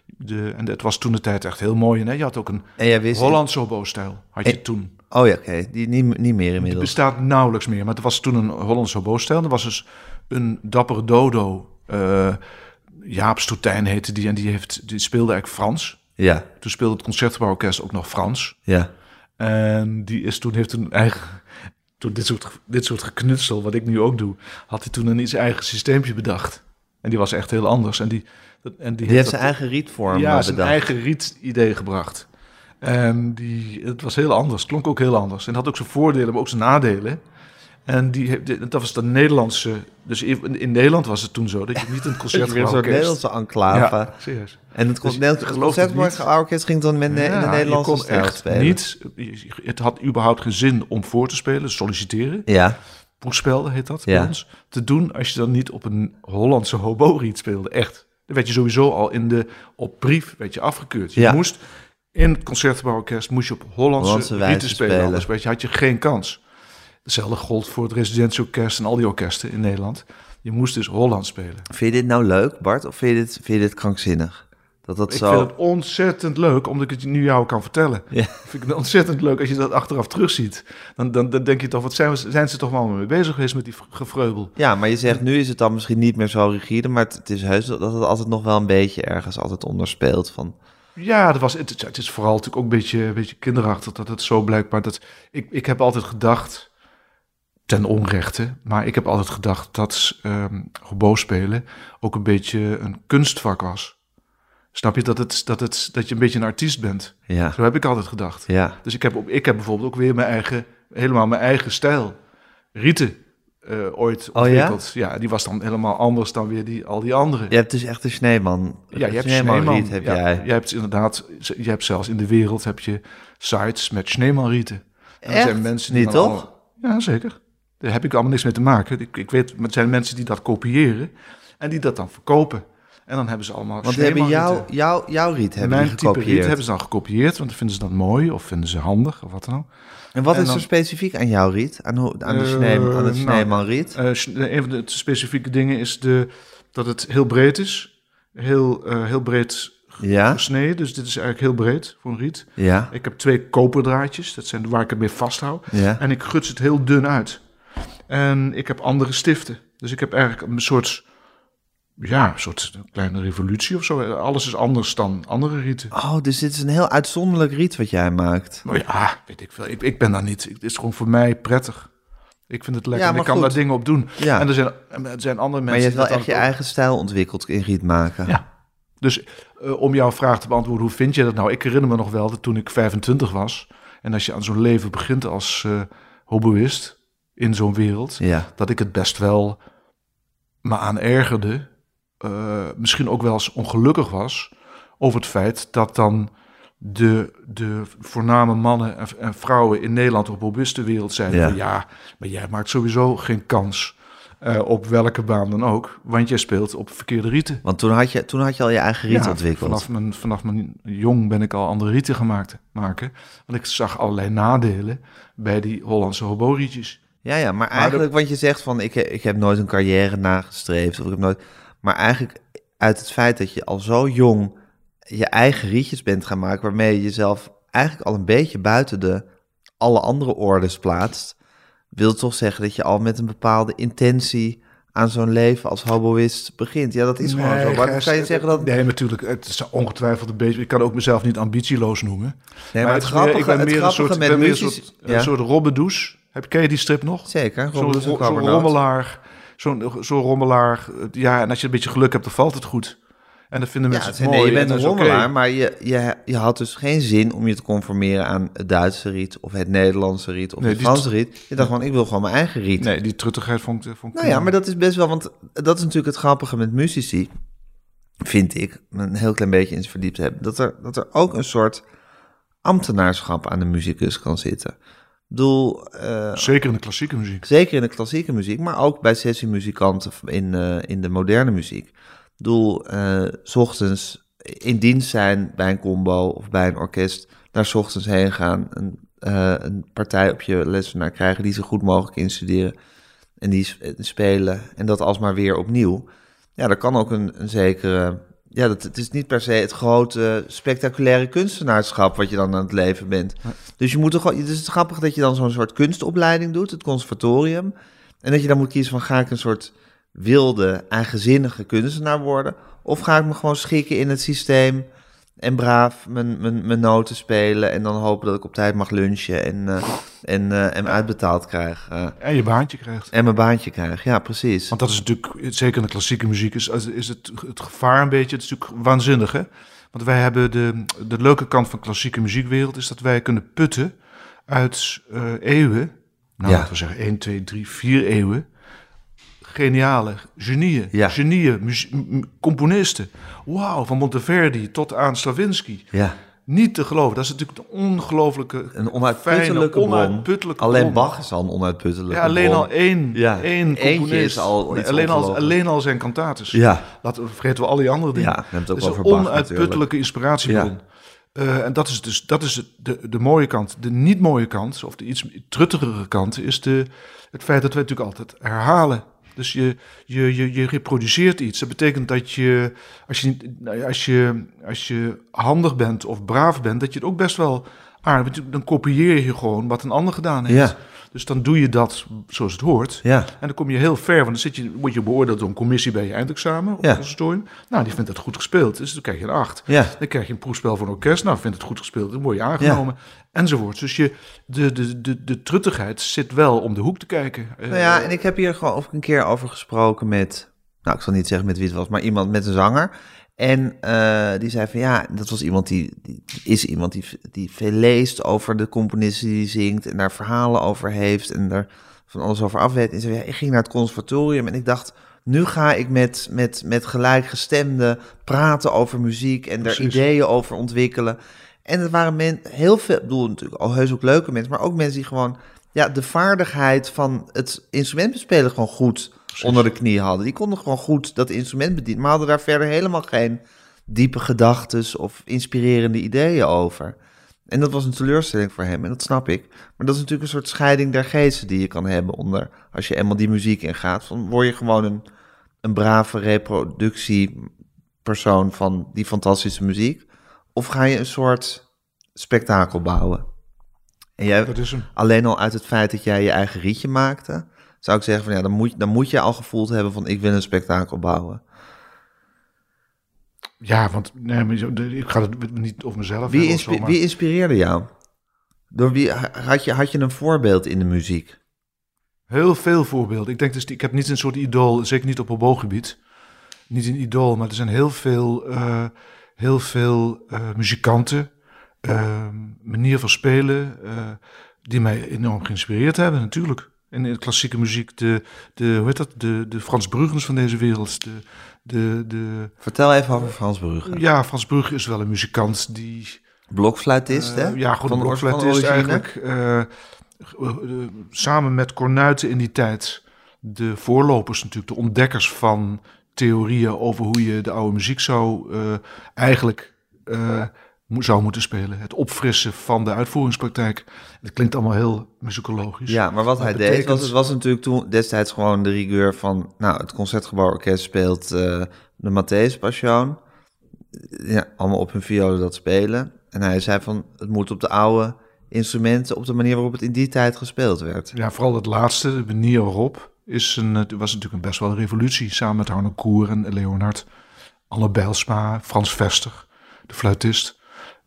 De, en het was toen de tijd echt heel mooi. Hè? Je had ook een. Hollandse hobo-stijl, had je toen. Oh ja, oké. Die niet, niet meer Het inmiddels. bestaat nauwelijks meer, maar het was toen een Hollandse hobo-stijl. Er was dus een dappere dodo, eh Jaap Stoetijn heette die, en die, heeft, die speelde eigenlijk Frans. Ja, Toen speelde het Concertgebouworkest ook nog Frans. ja. En die is toen heeft een eigen. Toen dit soort, dit soort geknutsel, wat ik nu ook doe, had hij toen een iets eigen systeempje bedacht. En die was echt heel anders. En die, dat- en die, Die heeft heeft zijn dat- eigen rietvorm ja, eh, zijn bedacht. eigen riet-idee gebracht. En die, het was heel anders, klonk ook heel anders. En had ook zijn voordelen, maar ook zijn nadelen. En die, dat was de Nederlandse. Dus in, in Nederland was het toen zo dat je niet een Weer concertgebouw een Nederlandse enclave. Ja, serieus. En het, Dus het je. Concertgebouworkest ging dan met in de Nederlandse je kon stijl echt spelen. niet. Het had überhaupt geen zin om voor te spelen, solliciteren. Ja, Poespel heet dat Ja. bij ons. Te doen als je dan niet op een Hollandse hobo-riet speelde. Echt. Dan werd je sowieso al in de, op brief werd je afgekeurd. Je Ja. moest in het concertgebouworkest moest je op Hollandse, Hollandse wijze spelen. Anders weet je, had je geen kans. Hetzelfde gold voor het residentieorkest en al die orkesten in Nederland. Je moest dus Holland spelen. Vind je dit nou leuk, Bart? Of vind je dit, vind je dit krankzinnig? Dat dat Ik zo... vind het ontzettend leuk, omdat ik het nu jou kan vertellen. Ja. Ik vind het ontzettend leuk als je dat achteraf terugziet. Dan, dan, dan denk je toch, wat zijn, we, zijn ze toch wel mee bezig geweest met die gevreubel? Ja, maar je zegt nu is het dan misschien niet meer zo rigide, maar het, het is heus dat het altijd nog wel een beetje ergens altijd onderspeelt van... Ja, dat was, het, het is vooral natuurlijk ook een beetje, een beetje kinderachtig dat het zo blijkbaar... Dat, ik, ik heb altijd gedacht, ten onrechte, maar ik heb altijd gedacht dat hobo spelen ook een beetje een kunstvak was. Snap je, dat, het, dat, het, dat je een beetje een artiest bent. Ja, Zo heb ik altijd gedacht. ja, Dus ik heb, ik heb bijvoorbeeld ook weer mijn eigen, helemaal mijn eigen stijl. Rieten eh, ooit Oh ja? ontwikkeld. ja? die was dan helemaal anders dan weer die, al die andere. je hebt dus echt een sneeman. Ja, je hebt Schneeman Schneeman. riet heb ja, jij. Je hebt inderdaad, je hebt zelfs in de wereld heb je sites met Schneemanrieten. En er Echt? zijn mensen die Niet, toch? allemaal- ja, zeker. Daar heb ik allemaal niks mee te maken. Ik, ik weet, het zijn mensen die dat kopiëren en die dat dan verkopen. En dan hebben ze allemaal Want die hebben Schneemanrieten. jouw jouw jouw riet hebben Mijn die type riet gekopieerd. hebben ze dan gekopieerd, want dan vinden ze dat mooi of vinden ze handig of wat dan ook. En wat en is dan- er specifiek aan jouw riet? Aan, aan, de, snee, aan het nou, sneeman riet? Eh, een van de specifieke dingen is de, dat het heel breed is. Heel, eh, heel breed Ja, gesneden. Dus dit is eigenlijk heel breed voor een riet. ja, Ik heb twee koperdraadjes. Dat zijn waar ik het mee vasthoud. ja. En ik guts het heel dun uit. En ik heb andere stiften. Dus ik heb eigenlijk een soort... Ja, een soort kleine revolutie of zo. Alles is anders dan andere rieten. Oh, dus dit is een heel uitzonderlijk riet wat jij maakt. Maar ja, weet ik veel. Ik, ik ben daar niet. Het is gewoon voor mij prettig. Ik vind het lekker. Ja, en ik kan goed. daar dingen op doen. Ja. En er zijn, er zijn andere mensen Maar je hebt wel echt je eigen stijl ontwikkeld in riet maken. Ja. Dus eh, om jouw vraag te beantwoorden, hoe vind je dat nou? Ik herinner me nog wel dat toen ik 25 was... en als je aan zo'n leven begint als eh hobbyist in zo'n wereld... Ja. dat ik het best wel me aan ergerde. Eh, misschien ook wel eens ongelukkig was over het feit dat dan de, de voorname mannen en, en vrouwen in Nederland op robuuste wereld zeiden: Ja. van, ja, maar jij maakt sowieso geen kans eh, op welke baan dan ook, want jij speelt op verkeerde rieten. Want toen had je, toen had je al je eigen riet Ja, ontwikkeld. Vanaf mijn, vanaf mijn jong ben ik al andere rieten gemaakt maken. Want ik zag allerlei nadelen bij die Hollandse hoborietjes. Ja, ja, maar eigenlijk, want je zegt van ik, ik heb nooit een carrière nagestreefd. Of ik heb nooit, maar eigenlijk uit het feit dat je al zo jong je eigen rietjes bent gaan maken, waarmee je jezelf eigenlijk al een beetje buiten de alle andere orders plaatst, wil toch zeggen dat je al met een bepaalde intentie aan zo'n leven als hoboïst begint. Ja, dat is gewoon zo. Maar Gijs, kan je zeggen dat... Nee, natuurlijk. Het is ongetwijfeld een beetje... Ik kan ook mezelf niet ambitieloos noemen. Nee, maar, het meer- grappige, ik ben het meer een soort, ik met ben meer een soort, Ja, een soort robbedoes. Heb, ken je die strip nog? zeker. Zo'n zo, rommelaar. Zo'n zo rommelaar. Ja, en als je een beetje geluk hebt, dan valt het goed. En dan vinden Ja, mensen het- het nee, mooi. je bent en een dat rommelaar, maar je, je, je had dus geen zin om je te conformeren aan het Duitse riet, of het Nederlandse riet, of Nee, het Franse riet. Je dacht gewoon, ik wil gewoon mijn eigen riet. Nee, die truttigheid vond, ik- vond ik... Nou ja, maar dat is best wel, want dat is natuurlijk het grappige met muzici, vind ik, een heel klein beetje in verdiept hebben, dat er, dat er ook een soort ambtenaarschap aan de muzikus kan zitten. Bedoel, eh, Zeker in de klassieke muziek. zeker in de klassieke muziek, maar ook bij sessiemuzikanten in, eh, in de moderne muziek. Ik bedoel, eh, s ochtends in dienst zijn bij een combo of bij een orkest, daar s ochtends heen gaan, een, een partij op je lessenaar krijgen die zo goed mogelijk instuderen en die spelen en dat alsmaar weer opnieuw. Ja, daar kan ook een, een zekere, ja, dat, het is niet per se het grote spectaculaire kunstenaarschap wat je dan aan het leven bent. Dus je moet er gewoon, het is grappig dat je dan zo'n soort kunstopleiding doet, het conservatorium. En dat je dan moet kiezen van ga ik een soort wilde, eigenzinnige kunstenaar worden? Of ga ik me gewoon schikken in het systeem en braaf mijn, mijn, mijn noten spelen en dan hopen dat ik op tijd mag lunchen en, eh, en, eh, en uitbetaald krijg. eh, En je baantje krijgt. en mijn baantje krijg. Ja, precies. Want dat is natuurlijk, zeker in de klassieke muziek, is, is het, het gevaar een beetje, het is natuurlijk waanzinnig hè. Want wij hebben de, de leuke kant van de klassieke muziekwereld, is dat wij kunnen putten uit eh, eeuwen, nou Ja. laten we zeggen 1, 2, 3, 4 eeuwen, geniale genieën, Ja. genieën, componisten. Wauw, van Monteverdi tot aan Stravinsky. Ja, Niet te geloven, dat is natuurlijk een ongelooflijke, een onuitputtelijke fijne, bron. onuitputtelijke Alleen bron. Bach is al een onuitputtelijke Ja, alleen bron. al één, Ja, één componist. is al Nee, alleen, al, alleen al zijn cantates. Ja, Laten we vergeten we al die andere dingen. Ja, het ook is over een onuitputtelijke inspiratiebron. Eh, en dat is dus dat is de, de mooie kant. De niet mooie kant, of de iets truttigere kant, is de, het feit dat we natuurlijk altijd herhalen. Dus je, je, je, je reproduceert iets. Dat betekent dat je als, je, nou als je, als je handig bent of braaf bent, dat je het ook best wel aardig... Dan kopieer je gewoon wat een ander gedaan heeft. Dus dan doe je dat zoals het hoort. ja. En dan kom je heel ver, want dan zit je, word je beoordeeld door een commissie bij je eindexamen op Ja. conservatorium. Nou, die vindt het goed gespeeld, dus dan krijg je een 8. Ja. Dan krijg je een proefspel een orkest, nou, vindt het goed gespeeld, dan word je aangenomen, enzovoort. Dus je, de, de, de, de truttigheid zit wel om de hoek te kijken. Eh, Nou ja, en ik heb hier gewoon ook een keer over gesproken met, nou, ik zal niet zeggen met wie het was, maar iemand met een zanger. En eh, die zei van ja, dat was iemand die, die is iemand die, die veel leest over de componisten die zingt en daar verhalen over heeft en daar van alles over af weet. En zei, ja, ik ging naar het conservatorium en ik dacht, nu ga ik met, met, met gelijkgestemden praten over muziek en daar ideeën over ontwikkelen. En het waren men, heel veel, ik bedoel natuurlijk al heus ook leuke mensen, maar ook mensen die gewoon ja, de vaardigheid van het instrument bespelen gewoon goed onder de knie hadden. Die konden gewoon goed dat instrument bedienen, maar hadden daar verder helemaal geen diepe gedachten of inspirerende ideeën over. En dat was een teleurstelling voor hem, en dat snap ik. Maar dat is natuurlijk een soort scheiding der geesten die je kan hebben onder, als je eenmaal die muziek ingaat. Van, word je gewoon een, een brave reproductiepersoon van die fantastische muziek? Of ga je een soort spektakel bouwen? En jij, Dat is hem. alleen al uit het feit dat jij je eigen rietje maakte, zou ik zeggen van ja, dan moet, dan moet je al gevoeld hebben van ik wil een spektakel bouwen. Ja, want nee, ik ga het niet over mezelf Wie, hebben of zo, inspi- maar- wie inspireerde jou? Door wie had je, had je een voorbeeld in de muziek? Heel veel voorbeelden. Ik denk dus, ik heb niet een soort idool, zeker niet op hobogebied. Niet een idool, maar er zijn heel veel, eh, heel veel eh, muzikanten, eh, manier van spelen, die mij enorm geïnspireerd hebben, natuurlijk. In de klassieke muziek, de, de, hoe heet dat, de, de Frans Bruggens van deze wereld. De, de, de, Vertel even over Frans Brugge. ja, Frans Brugge is wel een muzikant die Blokfluitist, eh, hè? Ja, goed, een blokfluitist origine. eigenlijk. Eh, eh, samen met Cornuiten in die tijd de voorlopers natuurlijk, de ontdekkers van theorieën over hoe je de oude muziek zou eigenlijk zou moeten spelen. Het opfrissen van de uitvoeringspraktijk. Het klinkt allemaal heel muzikologisch. Ja, maar wat hij deed, was, het was natuurlijk toen destijds gewoon de rigueur van, nou, het Concertgebouworkest speelt eh, de Matthäus Passion. Ja, allemaal op hun violen dat spelen. En hij zei van, het moet op de oude instrumenten, op de manier waarop het in die tijd gespeeld werd. Ja, vooral het laatste, de manier waarop. is een, het was natuurlijk een best wel een revolutie. Samen met Arno Koer en Leonard, Anne Bijlsma, Frans Vester, de fluitist.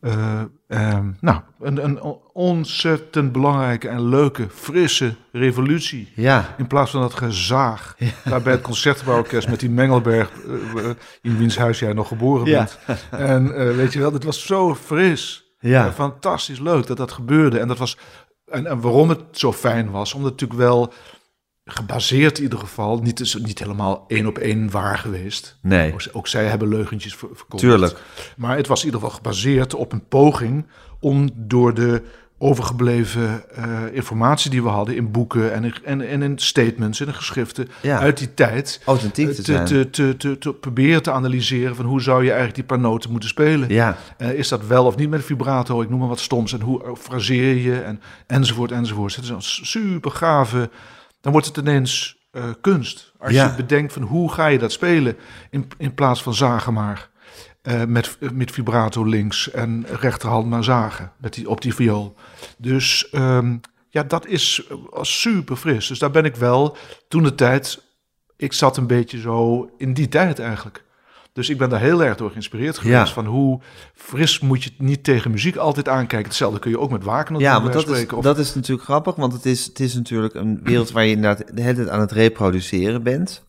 Eh, ehm, nou, een, een ontzettend belangrijke en leuke, frisse revolutie. Ja. In plaats van dat gezaag daar bij het Concertgebouworkest met die Mengelberg, eh, eh, in wiens huis jij nog geboren Ja. bent. En weet je wel, dit was zo fris. Ja. Fantastisch leuk dat dat gebeurde. En dat was. En, en waarom het zo fijn was, omdat het natuurlijk wel gebaseerd in ieder geval, niet, is niet helemaal één op één waar geweest. Nee. Ook, ook zij hebben leugentjes ver-. Tuurlijk. Maar het was in ieder geval gebaseerd op een poging om door de overgebleven eh, informatie die we hadden in boeken en in, en, en in statements en in geschriften Ja. uit die tijd Authentiek eh, te te, zijn. te, te, te, te proberen te analyseren van hoe zou je eigenlijk die paar noten moeten spelen. Ja. Eh, is dat wel of niet met vibrato? Ik noem maar wat stoms. En hoe fraseer je? En, enzovoort, enzovoort. Het is een super gave. Dan wordt het ineens eh, kunst. Als Ja. je bedenkt van hoe ga je dat spelen in, in plaats van zagen maar. Eh, met, met vibrato links en rechterhand maar zagen met die, op die viool. Dus ehm, ja, dat is eh, super fris. Dus daar ben ik wel toen de tijd. Ik zat een beetje zo in die tijd eigenlijk. Dus ik ben daar heel erg door geïnspireerd geweest. Ja. Van hoe fris moet je het niet tegen muziek altijd aankijken. Hetzelfde kun je ook met Wagner Ja, want bij dat is, spreken. Of- dat is natuurlijk grappig, want het is, het is natuurlijk een wereld waar je inderdaad de hele tijd aan het reproduceren bent.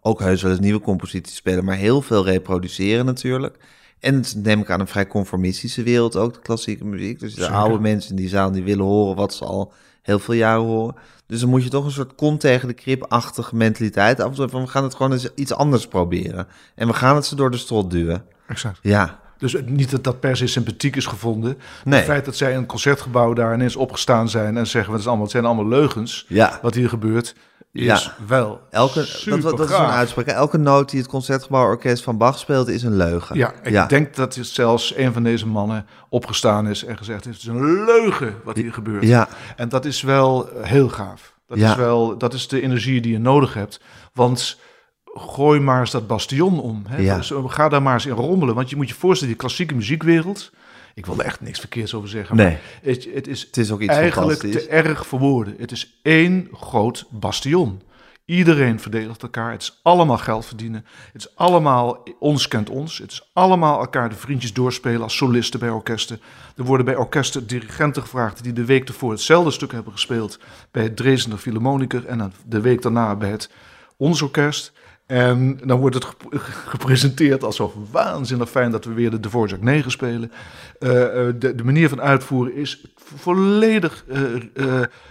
Ook heus wel eens nieuwe composities spelen, maar heel veel reproduceren natuurlijk. En het is, neem ik aan een vrij conformistische wereld ook, de klassieke muziek. Dus de Zeker. oude mensen in die zaal die willen horen wat ze al heel veel jaren horen. Dus dan moet je toch een soort kont tegen de krip-achtige mentaliteit af van we gaan het gewoon eens iets anders proberen. En we gaan het ze door de strot duwen. Exact. Ja, Dus niet dat dat per se sympathiek is gevonden. Nee. Het feit dat zij in een concertgebouw daar ineens opgestaan zijn en zeggen: het, is allemaal, het zijn allemaal leugens. ja. Wat hier gebeurt, is Ja. wel Elke, dat, dat is een uitspraak. Elke noot die het Concertgebouworkest van Bach speelt is een leugen. Ja, ik denk dat er zelfs een van deze mannen opgestaan is en gezegd heeft: het is een leugen wat hier gebeurt. Ja, En dat is wel heel gaaf. Dat, Ja. is wel, dat is de energie die je nodig hebt. Want gooi maar eens dat bastion om. Hè? Dus, ga daar maar eens in rommelen. Want je moet je voorstellen, die klassieke muziekwereld... Ik wil er echt niks verkeerds over zeggen. Nee. Maar het, het is het is ook iets eigenlijk te erg voor woorden. Het is één groot bastion. Iedereen verdedigt elkaar. Het is allemaal geld verdienen. Het is allemaal ons kent ons. Het is allemaal elkaar de vriendjes doorspelen als solisten bij orkesten. Er worden bij orkesten dirigenten gevraagd die de week ervoor hetzelfde stuk hebben gespeeld bij het Dresdner Philharmoniker en de week daarna bij het Ons Orkest. En dan wordt het gep- gepresenteerd alsof waanzinnig fijn dat we weer de Dvorak 9 spelen. Eh, eh, de, de manier van uitvoeren is volledig eh,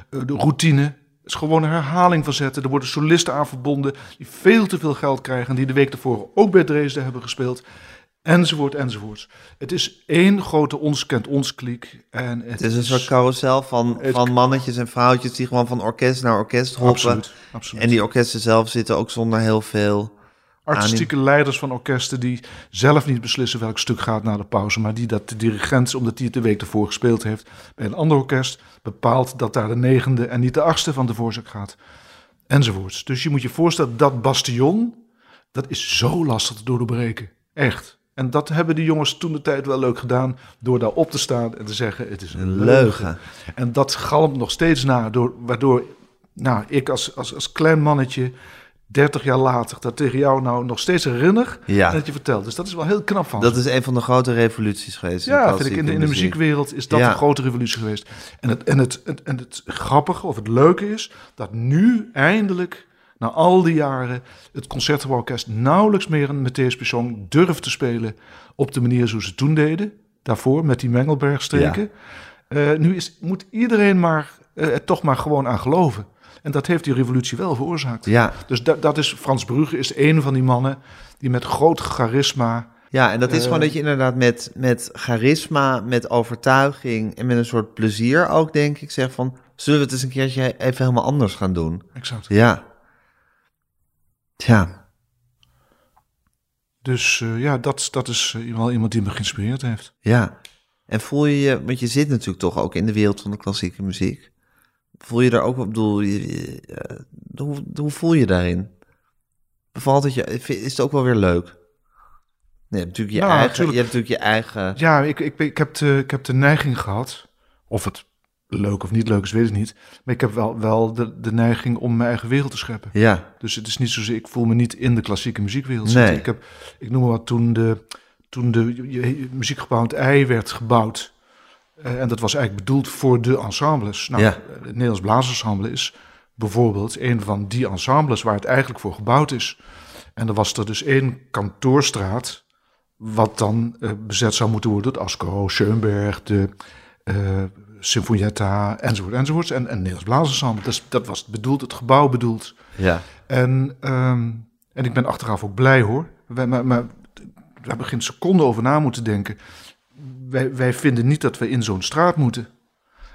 de routine. Het is gewoon een herhaling van zetten. Er worden solisten aan verbonden die veel te veel geld krijgen... en die de week daarvoor ook bij Dresden hebben gespeeld. Enzovoort, enzovoort. Het is één grote ons kent ons kliek. En het, Het is een soort carousel van, Het- van mannetjes en vrouwtjes die gewoon van orkest naar orkest hoppen. Absoluut, absoluut. En die orkesten zelf zitten ook zonder heel veel... artistieke leiders van orkesten die zelf niet beslissen welk stuk gaat na de pauze, maar die dat de dirigent, omdat hij het de week ervoor gespeeld heeft bij een ander orkest, bepaalt dat daar de negende en niet de achtste van de voorzak gaat. Enzovoorts. Dus je moet je voorstellen, dat bastion, dat is zo lastig te doorbreken. Echt. En dat hebben die jongens toen de tijd wel leuk gedaan, door daar op te staan en te zeggen, het is een, Een leugen. leugen. En dat galmt nog steeds na, door, waardoor nou, ik als, als, als klein mannetje, 30 jaar later, dat tegen jou nou nog steeds herinner Ja. en dat je vertelt. Dus dat is wel heel knap van. Dat ze. is een van de grote revoluties geweest. ja, vind ik in de, in de muziek. muziekwereld is dat Ja. een grote revolutie geweest. En het, en, het, en, en het grappige of het leuke is dat nu eindelijk, na al die jaren, het Concertgebouworkest nauwelijks meer een Matthäus Passion durft te spelen op de manier zoals ze toen deden. Daarvoor met die Mengelbergstreken. Eh, nu is, moet iedereen maar eh, er toch maar gewoon aan geloven. En dat heeft die revolutie wel veroorzaakt. Ja. Dus dat, dat is, Frans Brugge is een van die mannen die met groot charisma... ja, en dat is Eh. gewoon dat je inderdaad met, met charisma, met overtuiging en met een soort plezier ook, denk ik, zeg van... Zullen we het eens een keertje even helemaal anders gaan doen? Exact. Ja. Ja. Dus eh, ja, dat, dat is eh, wel iemand die me geïnspireerd heeft. Ja. En voel je je, want je zit natuurlijk toch ook in de wereld van de klassieke muziek. Voel je daar ook, ik bedoel, je- eh, hoe, hoe voel je daarin? Bevalt het je, is het ook wel weer leuk? Nee, je hebt natuurlijk je, Ja, eigen, natuurlijk. je hebt natuurlijk je eigen, Ja, ik, ik, ik, heb de, ik heb de neiging gehad, of het leuk of niet leuk is, weet ik niet. Maar ik heb wel, wel de, de neiging om mijn eigen wereld te scheppen. Ja, Dus het is niet zozeer, ik voel me niet in de klassieke muziekwereld Nee. Ik, heb, ik noem maar wat, toen de, toen de je- je- muziekgebouw het ei werd gebouwd... eh, en dat was eigenlijk bedoeld voor de ensembles. Nou, Ja. het Nederlands Blaasensemble is bijvoorbeeld een van die ensembles waar het eigenlijk voor gebouwd is. En er was er dus één kantoorstraat, wat dan eh, bezet zou moeten worden door Asco, Schoenberg, de eh Sinfonietta, enzovoort, enzovoorts. En, en Nederlands Blaasensemble, dat, is- dat was bedoeld, het gebouw bedoeld. ja, En, ehm, en ik ben achteraf ook blij hoor. Wij, maar, maar we hebben geen seconde over na moeten denken. Wij, wij vinden niet dat we in zo'n straat moeten.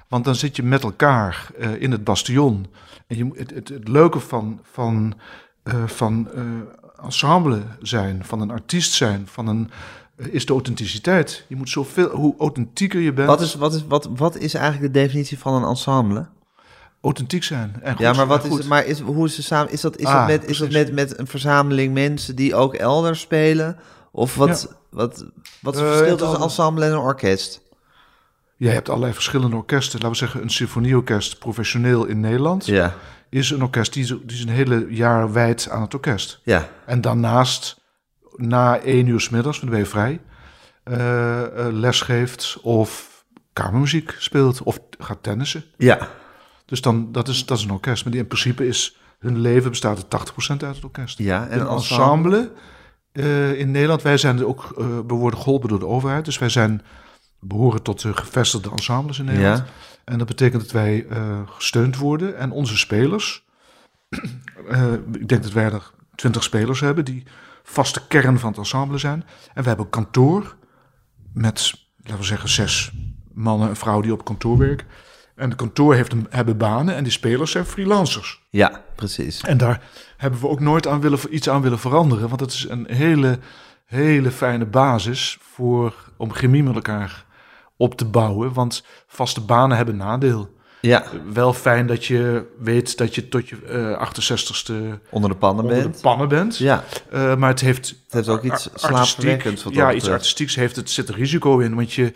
Want dan zit je met elkaar eh, in het bastion. En je, het, het, het leuke van, van, eh, van eh, ensemble zijn, van een artiest zijn, van een, is de authenticiteit. Je moet zoveel, hoe authentieker je bent, Wat is, wat, is, wat, wat is eigenlijk de definitie van een ensemble? authentiek zijn. En goed, ja, maar, wat en is, goed. maar is, hoe is, het samen, is dat, is Ah, dat, met, is dat met, met een verzameling mensen die ook elders spelen? Of wat, wat, wat is het Eh, verschil het tussen een ensemble en een orkest? Je hebt allerlei verschillende orkesten. Laten we zeggen, een symfonieorkest professioneel in Nederland Ja, is een orkest die, zo- die zijn hele jaar wijdt aan het orkest. ja, En daarnaast, na één uur 's middags, dan ben je vrij, eh, eh, les geeft of kamermuziek speelt of gaat tennissen. ja, Dus dan, dat is, dat is een orkest. Maar die in principe is, hun leven bestaat er 80% uit het orkest. ja. En een ensemble eh, in Nederland, wij zijn ook, we worden geholpen door de overheid. Dus wij zijn, behoren tot de gevestigde ensembles in Nederland. Ja, En dat betekent dat wij gesteund worden. En onze spelers, ik denk dat wij er twintig spelers hebben die vaste kern van het ensemble zijn. En we hebben een kantoor met, laten we zeggen, zes mannen en vrouwen die op kantoor werken. En het kantoor heeft een, hebben banen en die spelers zijn freelancers. ja, precies. En daar hebben we ook nooit aan willen, iets aan willen veranderen. Want het is een hele, hele fijne basis voor, om chemie met elkaar op te bouwen. Want vaste banen hebben nadeel. Ja, Wel fijn dat je weet dat je tot je eh 68ste onder de pannen onder bent. de pannen bent. Ja, Eh, maar het heeft... het heeft ook iets slaapverwekkends wat Ja, iets artistieks heeft het, zit er risico in. Want je,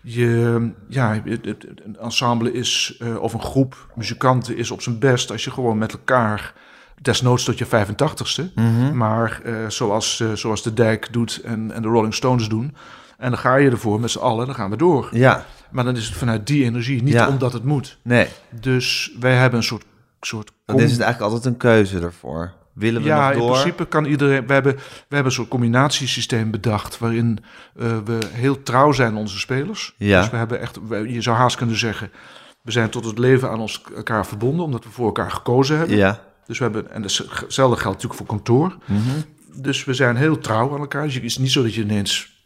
je ja, een ensemble is, eh, of een groep muzikanten is op zijn best als je gewoon met elkaar, desnoods tot je 85ste, Mhm. maar eh, zoals, eh, zoals de Dijk doet en, en de Rolling Stones doen. En dan ga je ervoor met z'n allen, dan gaan we door. Ja, Maar dan is het vanuit die energie, niet Ja. omdat het moet. nee. Dus wij hebben een soort... soort Dan is het eigenlijk altijd een keuze ervoor. Willen we ja, nog in door? principe kan iedereen. We hebben, we hebben een soort combinatiesysteem bedacht. waarin eh, we heel trouw zijn aan onze spelers. Ja. Dus we hebben echt. je zou haast kunnen zeggen. We zijn tot het leven aan ons, elkaar verbonden. omdat we voor elkaar gekozen hebben. Ja. Dus we hebben. En hetzelfde geldt natuurlijk voor kantoor. Mhm. Dus we zijn heel trouw aan elkaar. Dus het is niet zo dat je ineens.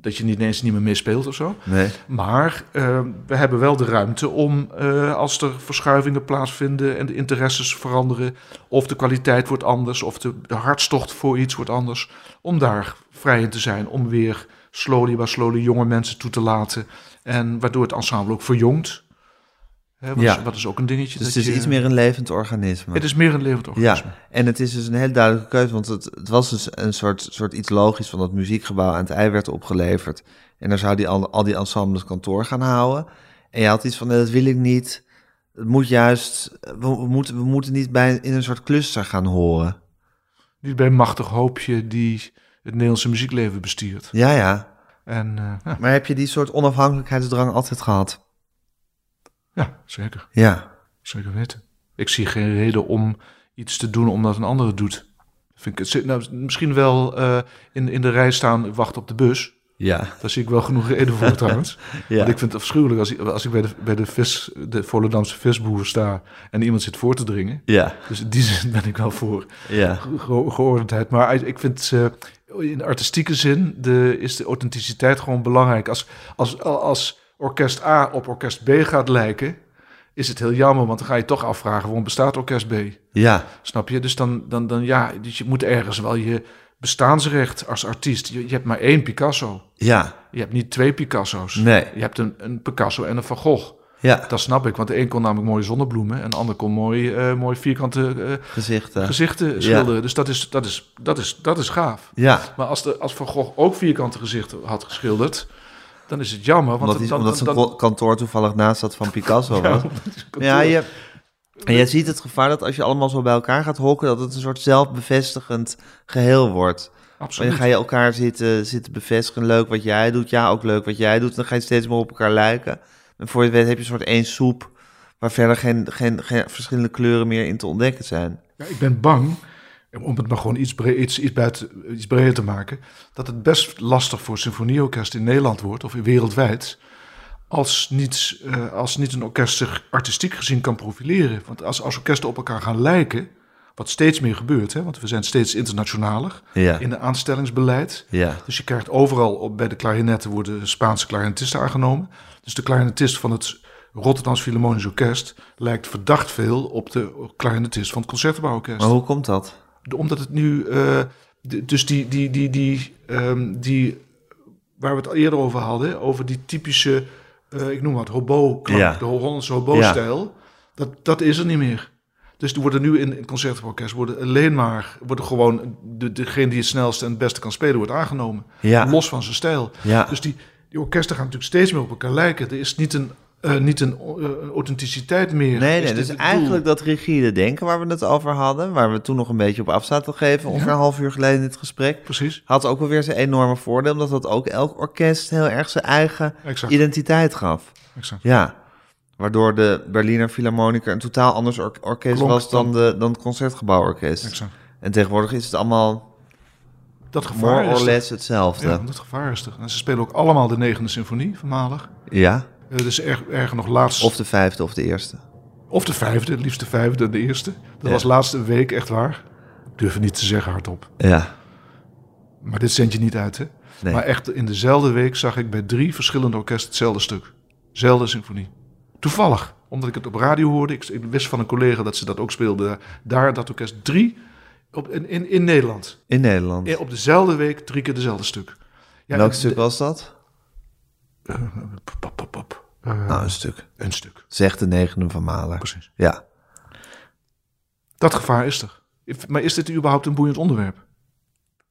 Dat je niet ineens niet meer meespeelt of zo. Nee. Maar eh, we hebben wel de ruimte om, eh, als er verschuivingen plaatsvinden en de interesses veranderen, of de kwaliteit wordt anders, of de, de hartstocht voor iets wordt anders, om daar vrij in te zijn, om weer slowly by slowly jonge mensen toe te laten. En waardoor het ensemble ook verjongt. Hè, wat, Ja. is, wat is ook een dingetje. Dus dat het is je- iets meer een levend organisme. Het is meer een levend organisme. Ja, en het is dus een hele duidelijke keuze, want het, het was dus een soort, soort iets logisch van dat muziekgebouw aan het ei werd opgeleverd. En daar zou die al, al die ensembles kantoor gaan houden. En je had iets van, nee, dat wil ik niet. Het moet juist, we, we moeten, we moeten niet bij, in een soort cluster gaan horen. Niet bij een machtig hoopje die het Nederlandse muziekleven bestiert. Ja, ja. En eh, ja, Maar heb je die soort onafhankelijkheidsdrang altijd gehad? Ja, zeker. Ja. Zeker weten. Ik zie geen reden om iets te doen omdat een ander het doet. Vind ik het, zit- nou, misschien wel eh, in, in de rij staan wachten op de bus. Ja. Daar zie ik wel genoeg reden voor trouwens. Ja. Want ik vind het afschuwelijk als ik, als ik bij, de, bij de, vis, de Volendamse visboer sta en iemand zit voor te dringen. Ja. Dus in die zin ben ik wel voor Ja. ge- geordendheid. Maar ik vind eh, in artistieke zin de, is de authenticiteit gewoon belangrijk. Als, als, als orkest A op orkest B gaat lijken, is het heel jammer. Want dan ga je toch afvragen, waarom bestaat orkest B? Ja. Snap je? Dus dan, dan, dan ja, dus je moet ergens wel je bestaansrecht als artiest. Je, je hebt maar één Picasso. Ja. Je hebt niet twee Picasso's. Nee. Je hebt een, een Picasso en een Van Gogh. Ja. Dat snap ik, want de een kon namelijk mooie zonnebloemen... en de ander kon mooi, eh, mooi vierkante eh, Gezichten. gezichten schilderen. Dus dat is, dat, is, dat, is, dat is gaaf. Ja. Maar als, de, als Van Gogh ook vierkante gezichten had geschilderd... dan is het jammer. Want Omdat, dan, omdat zijn dan- kantoor toevallig naast dat van Picasso Ja, was. Ja, je, en je ziet het gevaar dat als je allemaal zo bij elkaar gaat hokken, dat het een soort zelfbevestigend geheel wordt. Absoluut. dan ga je elkaar zitten, zitten bevestigen, leuk wat jij doet, ja, ook leuk wat jij doet. Dan ga je steeds meer op elkaar lijken. En voor je het weet heb je een soort één soep, waar verder geen, geen, geen verschillende kleuren meer in te ontdekken zijn. Ja, ik ben bang, om het maar gewoon iets, iets, iets, buiten, iets breder te maken, dat het best lastig voor symfonieorkest in Nederland wordt, of wereldwijd, als niet, eh, als niet een orkest zich artistiek gezien kan profileren. Want als, als orkesten op elkaar gaan lijken, wat steeds meer gebeurt, hè, want we zijn steeds internationaler Ja, in de aanstellingsbeleid. ja, Dus je krijgt overal op, bij de klarinetten worden Spaanse klarinetisten aangenomen. Dus de klarinetist van het Rotterdams Philharmonisch Orkest lijkt verdacht veel op de klarinetist van het Concertgebouworkest. maar hoe komt dat? Omdat het nu, de- dus die, die, die, die, ehm, die, waar we het al eerder over hadden, over die typische, eh, ik noem het hobo-klank, Ja. de Hollandse hobo-stijl, dat, dat is er niet meer. Dus er worden nu in het concertorkest worden alleen maar, worden gewoon de, degene die het snelste en het beste kan spelen, wordt aangenomen. Ja, Los van zijn stijl. ja, Dus die, die orkesten gaan natuurlijk steeds meer op elkaar lijken. Er is niet een, eh, niet een eh, authenticiteit meer. Nee, nee, dit dus doel? eigenlijk dat rigide denken waar we het over hadden, waar we toen nog een beetje op af zaten te geven, ongeveer een half uur geleden in het gesprek, Precies, had ook wel weer zijn enorme voordeel, omdat dat ook elk orkest heel erg zijn eigen exact. identiteit gaf. exact. Ja, waardoor de Berliner Philharmoniker een totaal anders or- orkest Klonk was dan, de, dan het Concertgebouworkest. exact. En tegenwoordig is het allemaal Dat gevaar more is or less hetzelfde. Ja, Ja, dat gevaar is er. En ze spelen ook allemaal de negende symfonie van Mahler. Eh, dus erg, erger nog laatst... of de vijfde of de eerste. of de vijfde, het liefst de vijfde en de eerste. Dat Ja. was laatste week, echt waar. Ik durf het niet te zeggen hardop. Ja, Maar dit zend je niet uit, hè? nee. Maar echt in dezelfde week zag ik bij drie verschillende orkesten hetzelfde stuk. Zelfde symfonie. Toevallig, omdat ik het op radio hoorde. Ik, ik wist van een collega dat ze dat ook speelde. Daar, dat orkest. Drie op, in, in, in Nederland. In Nederland. Eh, Op dezelfde week drie keer dezelfde stuk. Ja, Welk stuk was dat? Eh, pop, pop, pop. Eh, Nou, een stuk. een stuk, Zegt de negende van Mahler. precies. Ja. Dat gevaar is er. Maar is dit überhaupt een boeiend onderwerp?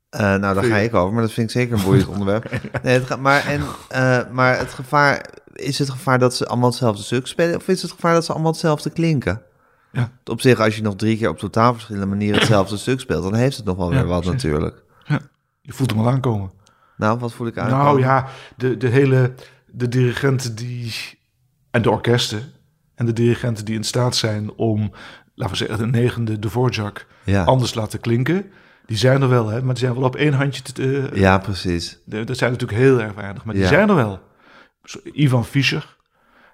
Eh, nou, daar ga ik over, maar dat vind ik zeker een boeiend onderwerp. Nee, het gaat, maar, en, eh, maar het gevaar, is het gevaar dat ze allemaal hetzelfde stuk spelen, of is het gevaar dat ze allemaal hetzelfde klinken? Ja. Op zich, als je nog drie keer op totaal verschillende manieren hetzelfde stuk speelt, dan heeft het nog wel Ja, weer wat precies. natuurlijk. Je voelt hem al aankomen. Nou, wat voel ik aan? Nou ja, de, de hele de dirigenten die en de orkesten en de dirigenten die in staat zijn om, laten we zeggen, de negende Dvorak ja. anders laten klinken, die zijn er wel, hè? Maar die zijn wel op één handje te. ja, precies. de- dat zijn natuurlijk heel erg weinig, maar die Ja. zijn er wel. Ivan Fischer.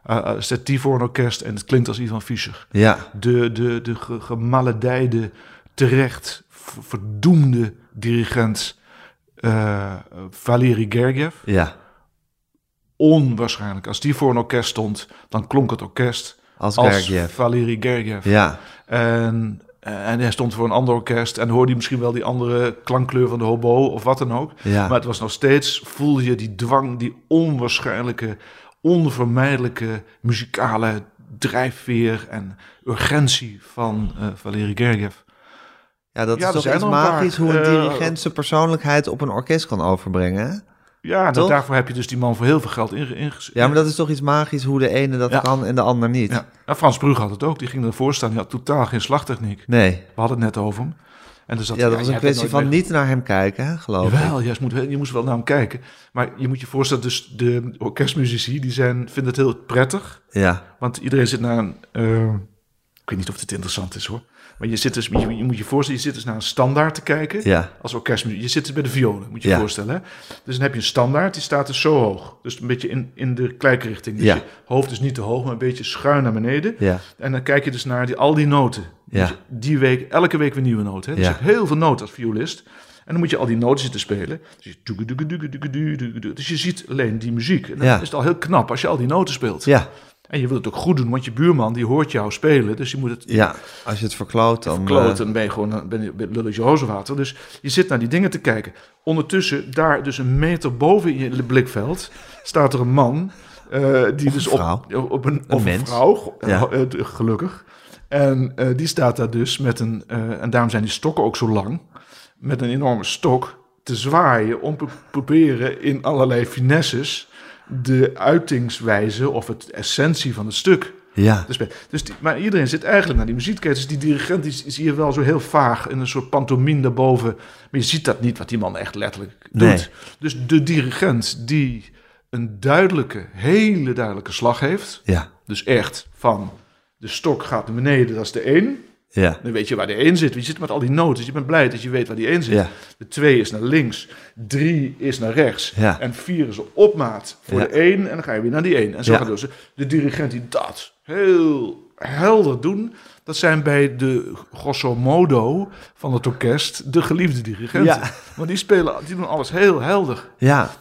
Uh, uh, zet die voor een orkest en het klinkt als Ivan Fischer. Ja, De, de, de ge- gemaledijde, terecht verdoemde dirigent eh Valery Gergiev ja. Onwaarschijnlijk. Als die voor een orkest stond, dan klonk het orkest Als als Gergiev. Valery Gergiev. Ja, En, en hij stond voor een ander orkest en hoorde je misschien wel die andere klankkleur van de hobo of wat dan ook. ja. Maar het was nog steeds, voel je die dwang, die onwaarschijnlijke, onvermijdelijke muzikale drijfveer en urgentie van eh Valery Gergiev. ja, dat Ja, is toch iets magisch hoe een Eh, dirigent zijn persoonlijkheid op een orkest kan overbrengen. Ja, Toch? daarvoor heb je dus die man voor heel veel geld inge- ingezet. Ja, maar dat is toch iets magisch hoe de ene dat Ja. kan en de ander niet. Ja. En Frans Brugge had het ook. Die ging ervoor staan. Die had totaal geen slagtechniek. Nee. We hadden het net over hem. En dus dat, Ja, dat was jij een kwestie van niet naar hem kijken, hè, geloof ik. Jawel, je moest, je moest wel naar hem kijken. Maar je moet je voorstellen, dus de orkestmuzici die zijn, vinden het heel prettig. Ja, Want iedereen zit naar een... eh, ik weet niet of dit interessant is hoor. Maar je, zit dus, je, je moet je voorstellen, je zit dus naar een standaard te kijken. ja, Als orkestmuziek. Je zit dus bij de violen, moet je Ja. je voorstellen. Hè? Dus dan heb je een standaard, die staat dus zo hoog. Dus een beetje in, in de kijkrichting. Dus Ja. je hoofd is niet te hoog, maar een beetje schuin naar beneden. ja, En dan kijk je dus naar die, al die noten. Ja. Dus die week, elke week weer nieuwe noten. Hè? Dus Ja. je hebt heel veel noten als violist. En dan moet je al die noten zitten spelen. Dus je, dus je ziet alleen die muziek. En dan Ja. is het al heel knap als je al die noten speelt. ja, En je wilt het ook goed doen, want je buurman die hoort jou spelen. Dus je moet het ja. Als je het verkloot, dan... verkloten. eh, Dan ben je gewoon ben je, lulletje rozenwater. Dus je zit naar die dingen te kijken. Ondertussen, daar dus een meter boven in je blikveld... staat er een man... eh, die Of dus een op, vrouw. op een, of een vrouw, Ja. eh, eh, gelukkig. En eh, die staat daar dus met een... eh, en daarom zijn die stokken ook zo lang. Met een enorme stok te zwaaien om te proberen in allerlei finesses... de uitingswijze of het essentie van het stuk. Ja. Dus, dus die, maar iedereen zit eigenlijk naar die muziek te kijken. Dus die dirigent die zie je wel zo heel vaag in een soort pantomime daarboven. Maar je ziet dat niet wat die man echt letterlijk doet. Nee. Dus de dirigent die een duidelijke, hele duidelijke slag heeft. Ja. Dus echt van de stok gaat naar beneden, dat is de 1. Ja. Dan weet je waar de 1 zit. Je zit met al die noten. Dus je bent blij dat je weet waar die 1 zit. Ja. De 2 is naar links. 3 is naar rechts. Ja. En 4 is een opmaat voor de 1. En dan ga je weer naar die 1. En zo gaat het dus. De dirigent die dat heel helder doen. Dat zijn bij de grosso modo van het orkest de geliefde dirigenten. Ja. Want die spelen, die doen alles heel helder. Ja.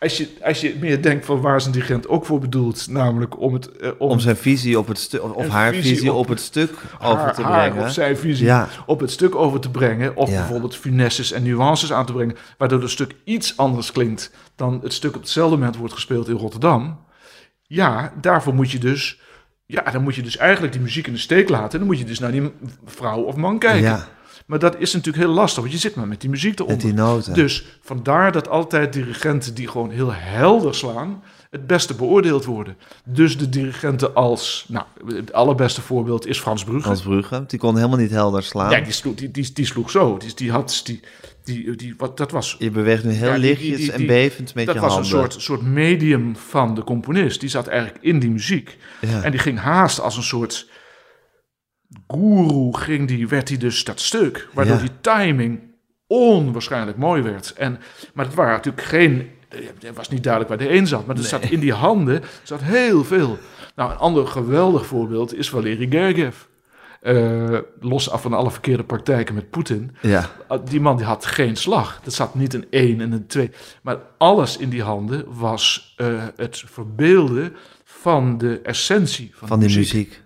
Als je, als je meer denkt van waar is een dirigent ook voor bedoeld, namelijk om het eh, Om zijn visie op het stuk, of haar visie visie, op op, het stuk over te haar brengen. of zijn visie Ja. op het stuk over te brengen. Of Ja. bijvoorbeeld finesses en nuances aan te brengen. Waardoor het stuk iets anders klinkt dan het stuk op hetzelfde moment wordt gespeeld in Rotterdam. Ja, daarvoor moet je dus. Ja, dan moet je dus eigenlijk die muziek in de steek laten. En dan moet je dus naar die vrouw of man kijken. Ja, Maar dat is natuurlijk heel lastig, want je zit maar met die muziek eronder. met die noten. Dus vandaar dat altijd dirigenten die gewoon heel helder slaan, het beste beoordeeld worden. Dus de dirigenten als, nou, het allerbeste voorbeeld is Frans Brugge. Frans Brugge, die kon helemaal niet helder slaan. Ja, die sloeg, die, die, die sloeg zo. Die, die had, die, die, die, wat, dat was, Je beweegt nu heel Ja, lichtjes die- en bevend met dat je was handen. een soort, soort medium van de componist. Die zat eigenlijk in die muziek. Ja. En die ging haast als een soort guru, ging die, werd hij dus dat stuk. Waardoor Ja. die timing onwaarschijnlijk mooi werd. En, maar het waren natuurlijk geen... Het was niet duidelijk waar de een zat. Maar er zat in die handen zat heel veel. Nou, een ander geweldig voorbeeld is Valery Gergiev. Eh, los af van alle verkeerde praktijken met Poetin. Ja, Uh, Die man die had geen slag. Er zat niet een 1 en een 2. Maar alles in die handen was eh, het verbeelden van de essentie van, van de die muziek. muziek.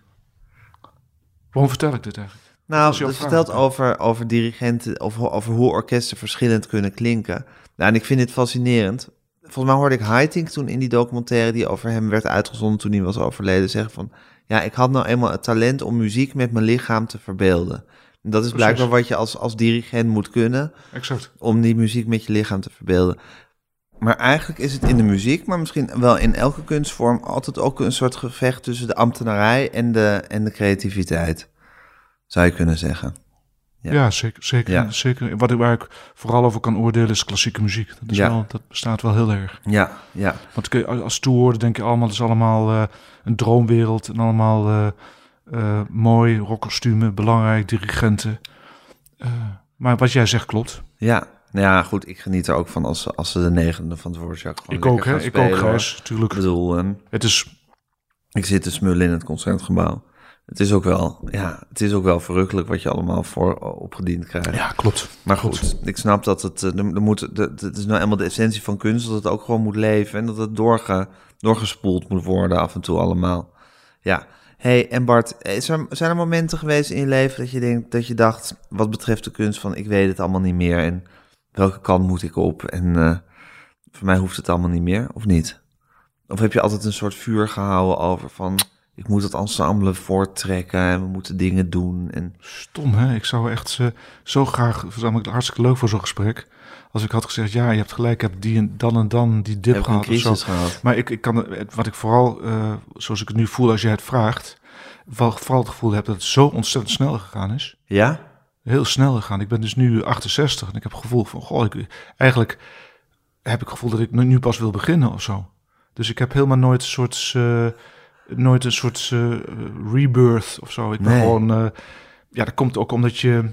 Waarom vertel ik dit eigenlijk? Nou, jouw het vertelt over, over dirigenten, of over hoe orkesten verschillend kunnen klinken. Nou, en ik vind dit fascinerend. Volgens mij hoorde ik Haitink toen in die documentaire die over hem werd uitgezonden toen hij was overleden zeggen van, ja, ik had nou eenmaal het talent om muziek met mijn lichaam te verbeelden. En dat is Precies. blijkbaar wat je als, als dirigent moet kunnen, Exact. om die muziek met je lichaam te verbeelden. Maar eigenlijk is het in de muziek, maar misschien wel in elke kunstvorm, altijd ook een soort gevecht tussen de ambtenarij en de, en de creativiteit. Zou je kunnen zeggen. Ja, Ja. zeker. zeker, Ja. zeker. Wat ik, waar ik vooral over kan oordelen is klassieke muziek. Dat, is Ja. wel, dat bestaat wel heel erg. Ja, ja, Want kun je- als toehoorder denk je allemaal, het is allemaal eh, een droomwereld. En allemaal eh, eh, mooi, rockkostumen, belangrijk, dirigenten. Maar wat jij zegt klopt. ja. Nou ja, goed, ik geniet er ook van als, ze- als ze de negende van Dvorak gewoon ik ook, hè. Ik ook. Gijs. Tuurlijk. Ik bedoel, ehm, Het is ik zit te smullen in het concertgebouw. Het is ook wel, ja, het is ook wel verrukkelijk wat je allemaal voor opgediend krijgt. Ja, klopt. Maar goed, ik snap dat het, eh, er, er moet, het is nou eenmaal de essentie van kunst, dat het ook gewoon moet leven en dat het doorge, doorgespoeld moet worden af en toe allemaal. Ja, hey, en Bart, is er, zijn er momenten geweest in je leven dat je, denkt, dat je dacht, wat betreft de kunst, van ik weet het allemaal niet meer en welke kant moet ik op en eh, voor mij hoeft het allemaal niet meer, of niet? Of heb je altijd een soort vuur gehouden over van, ik moet het ensemble voorttrekken en we moeten dingen doen en... Stom, hè? Ik zou echt zo graag... Was namelijk hartstikke leuk voor zo'n gesprek. Als ik had gezegd, ja, je hebt gelijk, ik heb die en dan en dan die dip Heb ik een gehad of zo. gehad? Maar ik, ik kan, wat ik vooral, eh, zoals ik het nu voel als jij het vraagt... vooral het gevoel heb dat het zo ontzettend snel gegaan is. Ja? Heel snel gegaan. Ik ben dus nu 68 en ik heb het gevoel van... Goh, ik, eigenlijk heb ik het gevoel dat ik nu pas wil beginnen of zo. Dus ik heb helemaal nooit een soort... eh, nooit een soort eh, rebirth of zo. Ik ben Nee. gewoon... eh, ja, dat komt ook omdat je...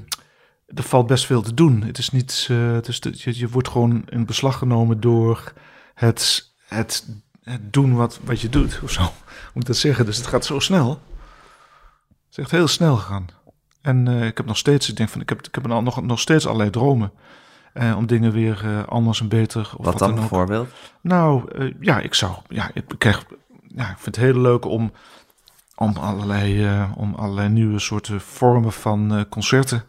Er valt best veel te doen. Het is niet... het is je, je wordt gewoon in beslag genomen door het, het, het doen wat, wat je doet of zo. Moet ik dat zeggen? Dus het gaat zo snel. Het is echt heel snel gegaan. En eh, ik heb nog steeds, ik denk van, ik heb, ik heb nog, nog, nog steeds allerlei dromen. eh, om dingen weer eh, anders en beter. Of Wat dan ook. bijvoorbeeld? Nou, ja, ik zou, ja, ik krijg, ja, ik vind het heel leuk om, om allerlei, om allerlei nieuwe soorten vormen van concerten.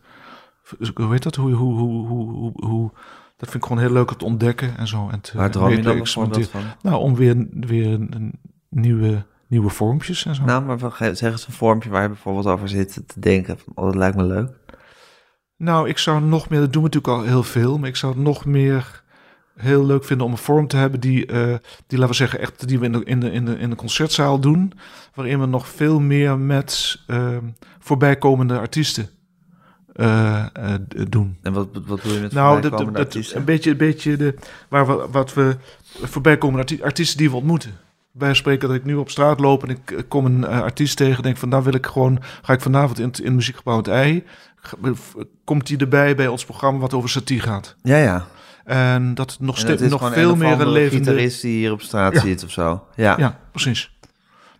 Hoe heet dat? Hoe, hoe, hoe, hoe, hoe, dat vind ik gewoon heel leuk om te ontdekken en zo. En te, Waar droom je mee te dan bijvoorbeeld experimenteren. van? Nou, om weer, weer een nieuwe, nieuwe vormpjes en zo. Nou, maar zeg eens een vormpje waar je bijvoorbeeld over zit te denken. Van, oh, dat lijkt me leuk. Nou, ik zou nog meer, dat doen we natuurlijk al heel veel, maar ik zou nog meer heel leuk vinden om een vorm te hebben die, eh, die laten we zeggen, echt die we in de, in de, in de, in de concertzaal doen. Waarin we nog veel meer met uh, voorbijkomende artiesten uh, uh, doen. En wat, wat doe je met nou, voorbijkomende dat, artiesten? Een beetje, een beetje de, waar we, wat we voorbijkomende arti artiesten die we ontmoeten. Wij spreken dat ik nu op straat loop en ik kom een uh, artiest tegen. Denk van, nou wil ik gewoon, ga ik vanavond in, in muziekgebouw het ei. Komt hij erbij bij ons programma wat over satie gaat? Ja, ja. En dat nog, steeds is nog veel meer een levende... gitarist die hier op straat Ja. zit of zo. Ja. Ja, precies.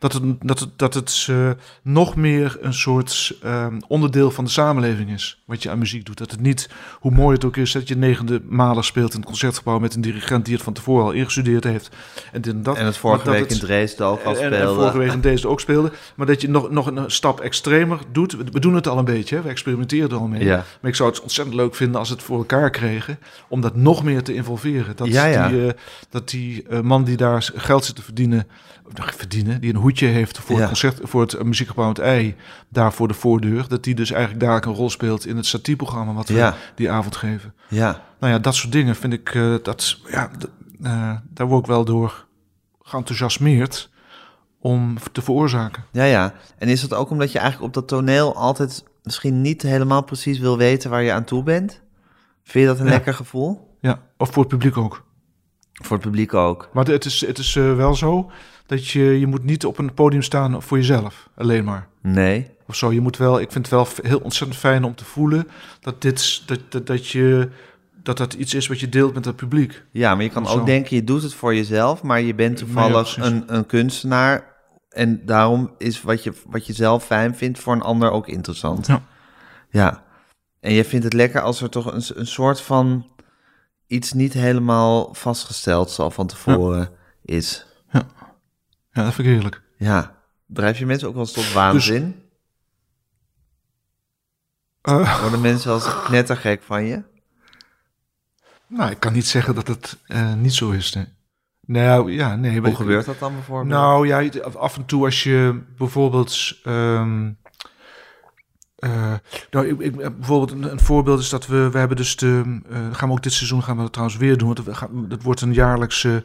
Dat het, dat het, dat het eh, nog meer een soort ehm, onderdeel van de samenleving is. Wat je aan muziek doet. Dat het niet, hoe mooi het ook is, dat je negende maler speelt in het concertgebouw met een dirigent die het van tevoren al ingestudeerd heeft. En, dit en dat. En het vorige dat week in het- Dresden ook al en, en speelde. vorige week in deze ook speelde. Maar dat je nog, nog een stap extremer doet. We, doen het al een beetje, hè? we experimenteren er al mee. Ja. Maar ik zou het ontzettend leuk vinden als we het voor elkaar kregen. Om dat nog meer te involveren. Dat Ja, ja. die, eh, dat die eh, man die daar geld zit te verdienen. Verdienen, die een hoedje heeft voor het concert, voor het eh, muziekgebouw Het Ei, daar voor de voordeur, dat die dus eigenlijk daar een rol speelt in het satieprogramma wat we die avond geven. Ja. Nou ja, dat soort dingen vind ik, eh, dat, ja, eh, daar word ik wel door geenthousiasmeerd om te veroorzaken. ja, ja. En is dat ook omdat je eigenlijk op dat toneel altijd misschien niet helemaal precies wil weten waar je aan toe bent? Vind je dat een Ja. lekker gevoel? Ja, of voor het publiek ook. Voor het publiek ook. Maar het is, het is wel zo dat je, je moet niet op een podium staan voor jezelf, alleen maar. Nee. Of zo, je moet wel, ik vind het wel heel ontzettend fijn om te voelen dat dit, dat, dat, dat je, dat dat iets is wat je deelt met het publiek. Ja, maar je kan ook denken, je doet het voor jezelf, maar je bent toevallig een, een kunstenaar. En daarom is wat je, wat je zelf fijn vindt voor een ander ook interessant. Ja. Ja. En je vindt het lekker als er toch een, een soort van iets niet helemaal vastgesteld zal van tevoren is. Ja, dat vind ik heerlijk. Ja. Drijf je mensen ook wel eens tot waanzin? Eh, Worden mensen wel eens knettergek van je? nou, ik kan niet zeggen dat het eh, niet zo is. Nee. Nou, ja, nee. Hoe ik- gebeurt dat dan bijvoorbeeld? Nou ja, af en toe als je bijvoorbeeld. ehm, eh, nou, ik, ik, bijvoorbeeld een, een voorbeeld is dat we, we hebben dus de, gaan we ook dit seizoen gaan we dat trouwens weer doen, want dat wordt een jaarlijkse,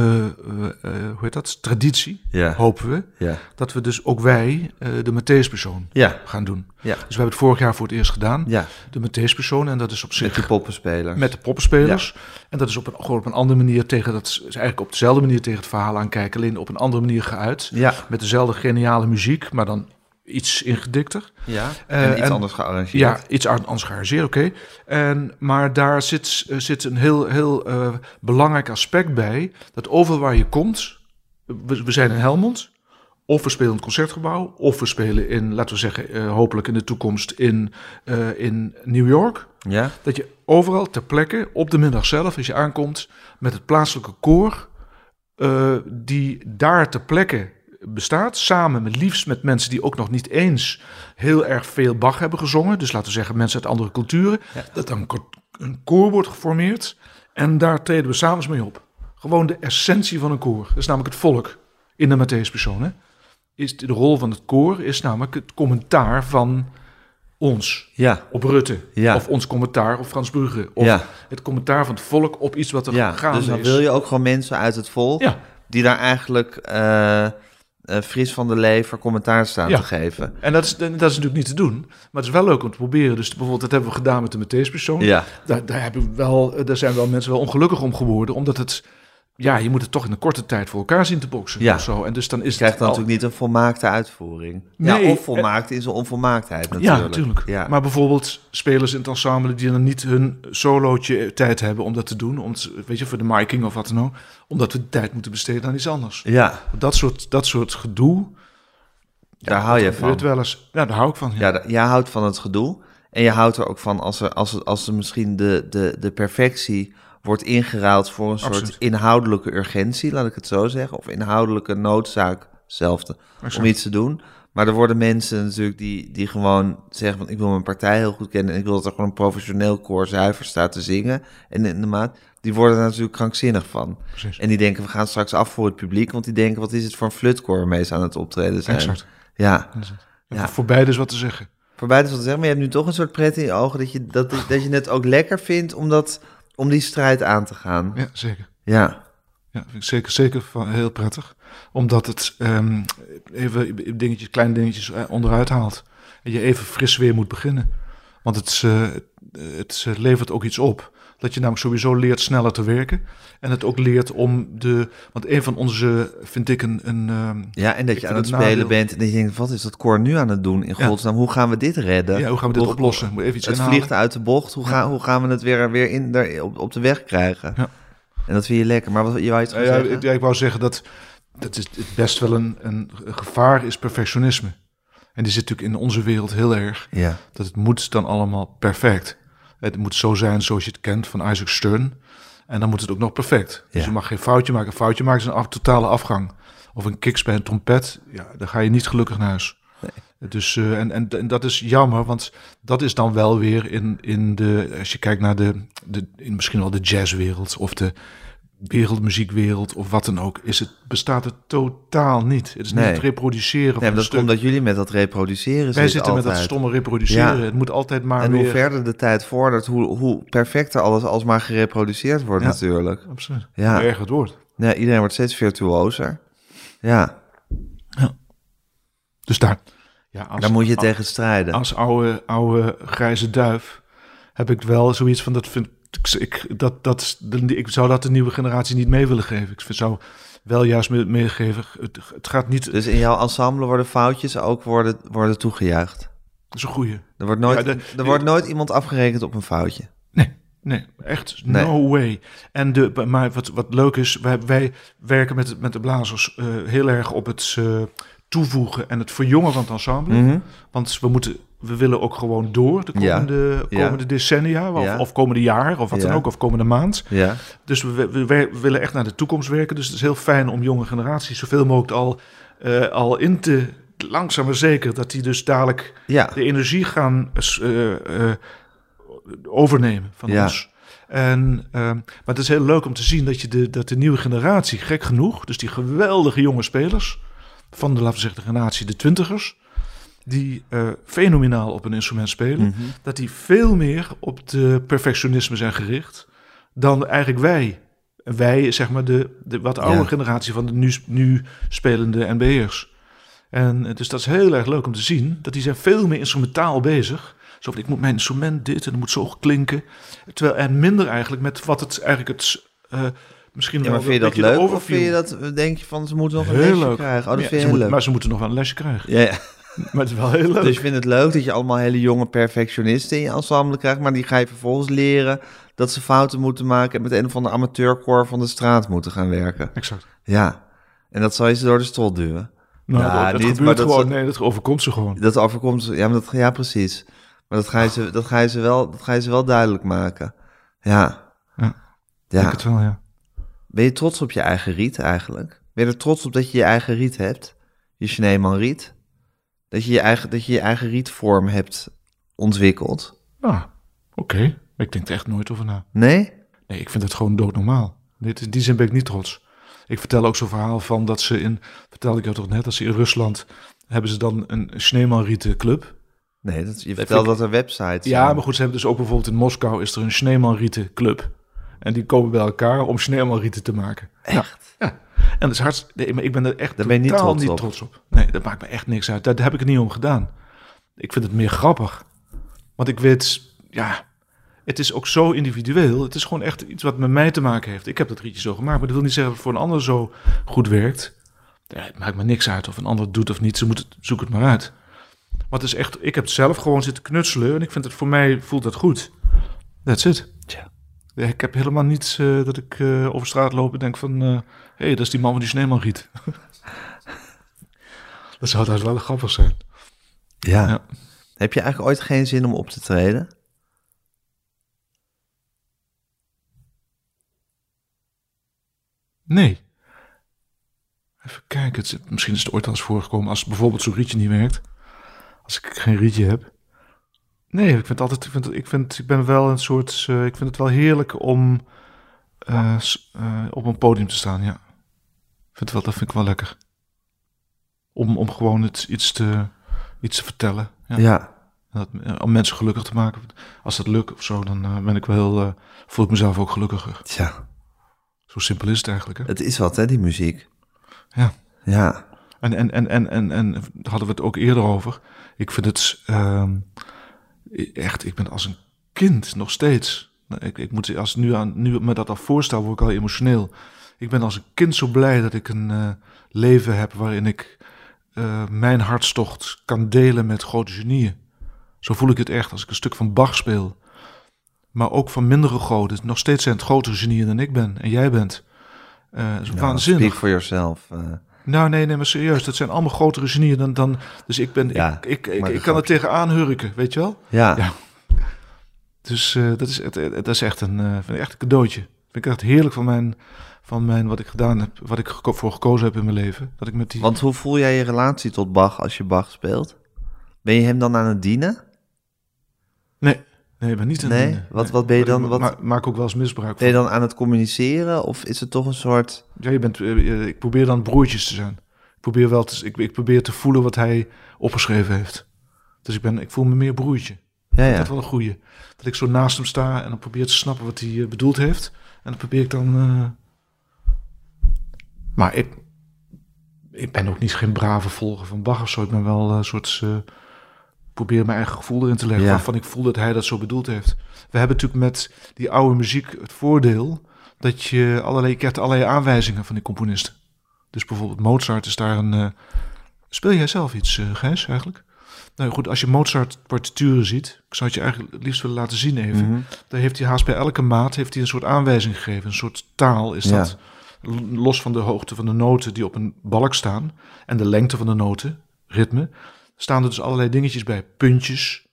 hoe heet dat, traditie, Ja. hopen we, Ja. dat we dus ook wij eh, de Matthäuspersoon Ja. gaan doen. Ja. Dus we hebben het vorig jaar voor het eerst gedaan, Ja. de Matthäuspersoon, en dat is op Met zich die poppenspelers. met de poppenspelers. En dat is op een, gewoon op een andere manier tegen dat, is eigenlijk op dezelfde manier tegen het verhaal aankijken, alleen op een andere manier geuit. Ja. Met dezelfde geniale muziek, maar dan iets ingedikter. Ja. Eh, en iets en- anders gearrangeerd. Ja, iets anders gearrangeerd, oké. En Maar daar zit, eh, zit een heel, heel eh, belangrijk aspect bij. Dat overal waar je komt, we, we zijn in Helmond, of we spelen in het concertgebouw, of we spelen in, laten we zeggen, hopelijk in de toekomst in, in New York. Ja. Dat je overal ter plekke, op de middag zelf, als je aankomt, met het plaatselijke koor, die daar ter plekke bestaat, samen met liefst met mensen die ook nog niet eens heel erg veel Bach hebben gezongen, dus laten we zeggen mensen uit andere culturen, dat dan een ko- een koor wordt geformeerd en daar treden we s'avonds mee op. Gewoon de essentie van een koor, dat is namelijk het volk in de Matthäuspersoon. Is de rol van het koor is namelijk het commentaar van ons Ja. op Rutte. Ja. Of ons commentaar op Frans Brugge. Of Ja. het commentaar van het volk op iets wat er Ja, gaande dus dan is. wil je ook gewoon mensen uit het volk... Ja. die daar eigenlijk eh, eh, fris van de lever commentaar staan Ja. te geven. En dat is, dat is natuurlijk niet te doen. Maar het is wel leuk om te proberen. Dus bijvoorbeeld, dat hebben we gedaan met de Matthäuspersoon. Ja. Daar, daar, hebben we wel, daar zijn wel mensen wel ongelukkig om geworden. Omdat het... Ja, je moet het toch in een korte tijd voor elkaar zien te boksen. Ja. Of zo. En dus dan is Je krijgt het dan al- natuurlijk niet een volmaakte uitvoering. Nee, ja, of volmaakt in zijn onvolmaaktheid Ja, natuurlijk. natuurlijk. Ja. Maar bijvoorbeeld spelers in het ensemble die dan niet hun solootje tijd hebben om dat te doen. Om het, weet je, voor de miking of wat dan ook. Omdat we tijd moeten besteden aan iets anders. ja, Dat soort, dat soort gedoe. daar hou je van. wel eens. Ja, daar hou ik van. Ja. Jij houdt van het gedoe. En je houdt er ook van als er, als er, als er misschien de, de, de perfectie wordt ingeruild voor een soort inhoudelijke urgentie, laat ik het zo zeggen. Of inhoudelijke noodzaak, hetzelfde, om iets te doen. Maar er worden mensen natuurlijk die, die gewoon zeggen van ik wil mijn partij heel goed kennen en ik wil dat er gewoon een professioneel koor zuiver staat te zingen. En in de maat, die worden daar natuurlijk krankzinnig van. Precies. En die denken we gaan straks af voor het publiek, want die denken wat is het voor een flutkoor waarmee ze aan het optreden zijn. Exact. Ja. Ja. Ja. Voor beide is wat te zeggen. Voor beide is wat te zeggen, maar je hebt nu toch een soort pret in je ogen dat je, dat, dat je het ook lekker vindt om dat om die strijd aan te gaan. Ja, zeker. Ja, Ja, vind ik zeker, zeker van heel prettig. Omdat het ehm, even dingetjes, kleine dingetjes eh, onderuit haalt. En je even fris weer moet beginnen. Want het, eh, het levert ook iets op. Dat je namelijk sowieso leert sneller te werken. En het ook leert om de... Want een van onze, vind ik, een... een ehm, ja en dat je aan het het spelen nadeel- bent en dat je denkt, wat is dat koor nu aan het doen? In Ja. godsnaam, hoe gaan we dit redden? ja, hoe gaan we dit oplossen? Moet even iets Het inhalen. vliegt uit de bocht, hoe, gaan, hoe gaan we het weer, weer in, daar, op, op de weg krijgen? Ja. En dat vind je lekker, maar wat je wou iets ja, zeggen? ik, ja, ik wou zeggen dat dat is het best wel een, een gevaar is perfectionisme. En die zit natuurlijk in onze wereld heel erg. Ja, Dat het moet dan allemaal perfect. Het moet zo zijn zoals je het kent van Isaac Stern. En dan moet het ook nog perfect. Dus je mag geen foutje maken. Een foutje maken is een af, totale afgang. Of een kicks bij een trompet. Ja, dan ga je niet gelukkig naar huis. Dus, eh, en, en, en dat is jammer, want dat is dan wel weer in, in de... Als je kijkt naar de, de in misschien wel de jazzwereld of de wereldmuziekwereld of wat dan ook, is het, bestaat het totaal niet. Het is Nee. niet het reproduceren nee, van dat stuk. komt dat jullie met dat reproduceren Wij zitten met dat stomme reproduceren. Ja. Het moet altijd maar En weer... hoe verder de tijd vordert, hoe, hoe perfecter alles alsmaar gereproduceerd wordt Ja. natuurlijk. Absoluut. Ja. Hoe erg het wordt. Ja, iedereen wordt steeds virtuozer. Ja, Dus daar. Ja, als, daar moet je als, tegen strijden. als oude, oude grijze duif heb ik wel zoiets van dat vind ik, dat dat ik zou dat de nieuwe generatie niet mee willen geven. Ik zou wel juist mee- meegeven. Het, het gaat niet. Dus in jouw ensemble worden foutjes ook worden, worden toegejuicht. Dat is een goeie. Er wordt nooit, Ja, de- er wordt nooit iemand afgerekend op een foutje. Nee, nee, echt Nee. no way. En de, maar wat, wat leuk is, wij, wij werken met, met de blazers eh, heel erg op het eh, toevoegen en het verjongen van het ensemble. Mhm. Want we, moeten, we willen ook gewoon door de komende, Ja. komende decennia, of, Ja. of komende jaar, of wat Ja. dan ook, of komende maand. Ja, Dus we, we, we willen echt naar de toekomst werken. Dus het is heel fijn om jonge generaties zoveel mogelijk al, eh, al in te... Langzaam maar zeker dat die dus dadelijk de energie gaan eh, eh, overnemen van Ja. ons. En, ehm, maar het is heel leuk om te zien dat, je de, dat de nieuwe generatie, gek genoeg, dus die geweldige jonge spelers van de, laten we zeggen, de generatie de twintigers, die eh, fenomenaal op een instrument spelen, Mhm. dat die veel meer op de perfectionisme zijn gericht dan eigenlijk wij. Wij, zeg maar, de, de wat oude Ja. generatie van de nu, nu spelende NBA'ers. En dus dat is heel erg leuk om te zien. Dat die zijn veel meer instrumentaal bezig. Zo van, ik moet mijn instrument dit en het moet zo klinken. Terwijl en minder eigenlijk met wat het eigenlijk het... eh, misschien Ja, maar vind je dat leuk of vind je dat, denk je van, ze moeten nog een Heel lesje leuk. krijgen? Oh, dat Ja, vind ze je heel moet- leuk. Maar ze moeten nog wel een lesje krijgen. Ja, ja. Maar het is wel heel leuk. Dus je vindt het leuk dat je allemaal hele jonge perfectionisten in je ensemble krijgt, maar die ga je vervolgens leren dat ze fouten moeten maken en met een of andere amateurkoor van de straat moeten gaan werken. Exact. Ja, en dat zal je ze door de strot duwen. Nou, Ja, dat, niet, gebeurt gewoon. Nee, dat overkomt ze gewoon. Dat overkomt ze, ja, maar dat, ja precies. Maar dat ga je ze, dat ga je ze, wel, dat ga je ze wel duidelijk maken. Ja. Ja, Ja. het wel, ja. Ben je trots op je eigen riet eigenlijk? Ben je er trots op dat je je eigen riet hebt? Je Schneeman riet? Dat je je eigen, dat je je eigen rietvorm hebt ontwikkeld? Nou, oké. Ik denk er echt nooit over na. Nee? Nee, ik vind het gewoon doodnormaal. Dit, in die zin ben ik niet trots. Ik vertel ook zo'n verhaal van dat ze in... Vertelde ik jou toch net, dat ze in Rusland... hebben ze dan een Schneemanrieten club. Nee, dat, je ik- dat er websites Ja, zijn. maar goed, ze hebben dus ook bijvoorbeeld in Moskou... is er een Schneemanrieten club. En die komen bij elkaar om Schneemanrieten te maken. Echt? Ja. En dat is hartstikke... Nee, maar ik ben er echt Daar ben je niet trots niet trots op. Nee, dat maakt me echt niks uit. Daar, daar heb ik het niet om gedaan. Ik vind het meer grappig. Want ik weet... Ja, het is ook zo individueel. Het is gewoon echt iets wat met mij te maken heeft. Ik heb dat rietje zo gemaakt, maar dat wil niet zeggen dat het voor een ander zo goed werkt. Ja, het maakt me niks uit of een ander het doet of niet. Ze moeten zoek het maar uit. Maar het is echt, ik heb het zelf gewoon zitten knutselen en ik vind het voor mij voelt dat goed. That's it. Tja. Ja, ik heb helemaal niets eh, dat ik eh, over straat loop en denk van, hé, hey, dat is die man van die sneemanriet. dat zou trouwens wel grappig zijn. Ja. Ja. Heb je eigenlijk ooit geen zin om op te treden? Nee. Even kijken. Het, zit- misschien is het ooit al eens voorgekomen als bijvoorbeeld zo'n rietje niet werkt. Als ik geen rietje heb. Nee, ik vind altijd, ik vind, ik vind, ik ben wel een soort, eh, ik vind het wel heerlijk om eh, eh, op een podium te staan, ja. Vind wel, dat vind ik wel lekker. Om, om gewoon het, iets, te, iets te vertellen. Ja. Ja. Dat, eh, om mensen gelukkig te maken. Als dat lukt of zo, dan eh, ben ik wel heel, eh, voel ik mezelf ook gelukkiger. Tja, Zo simpel is het eigenlijk. Hè? het is wat, hè, die muziek. Ja. Ja, En, en, en, en, en, en daar hadden we het ook eerder over. Ik vind het ehm, echt, ik ben als een kind nog steeds. Ik, ik moet als nu aan nu me dat al voorstel, word ik al emotioneel. Ik ben als een kind zo blij dat ik een eh, leven heb waarin ik eh, mijn hartstocht kan delen met grote genieën. Zo voel ik het echt als ik een stuk van Bach speel. Maar ook van mindere goden. Nog steeds zijn het grotere genieën dan ik ben en jij bent. Eh dat is nou, waanzinnig. speak yourself. eh. Nou, nee, nee, maar serieus. Dat zijn allemaal grotere genieën dan... dan dus ik ben... Ja, ik, ik, ik, kan er grapje. tegenaan hurken, weet je wel? ja. Ja. Dus dat, is, het, het- dat is echt een, vind ik echt een cadeautje. Vind ik echt heerlijk van mijn, van mijn... Wat ik gedaan heb, wat ik voor gekozen heb in mijn leven. Dat ik met die... Want hoe voel jij je relatie tot Bach als je Bach speelt? Ben je hem dan aan het dienen? Nee, nee, ik ben niet een... Nee? eh, Wat- wat ben je dan- wat- ma- maak ook wel eens misbruik Ben je van. dan aan het communiceren? Of is het toch een soort... Ja, je bent, eh, ik probeer dan broertjes te zijn. Ik probeer wel te, ik, ik probeer te voelen wat hij opgeschreven heeft. Dus ik, ben, ik voel me meer broertje. Ja, ja. dat wel een goeie. Dat ik zo naast hem sta en dan probeer te snappen wat hij eh, bedoeld heeft. En dan probeer ik dan... eh, Maar ik, ik ben ook niet geen brave volger van Bach of zo. Ik ben wel een soort... eh, probeer mijn eigen gevoel erin te leggen. Ja. Waarvan ik voel dat hij dat zo bedoeld heeft. We hebben natuurlijk met die oude muziek het voordeel... dat je allerlei, je krijgt allerlei aanwijzingen van die componisten. Dus bijvoorbeeld Mozart is daar een... eh, Speel jij zelf iets, eh Gijs, eigenlijk? Nou goed, als je Mozart partituren ziet, ik zou het je eigenlijk het liefst willen laten zien even. Mhm. Dan heeft hij haast bij elke maat heeft hij een soort aanwijzing gegeven. Een soort taal is Ja. dat. Los van de hoogte van de noten die op een balk staan. En de lengte van de noten, ritme. Staan er dus allerlei dingetjes bij. Puntjes,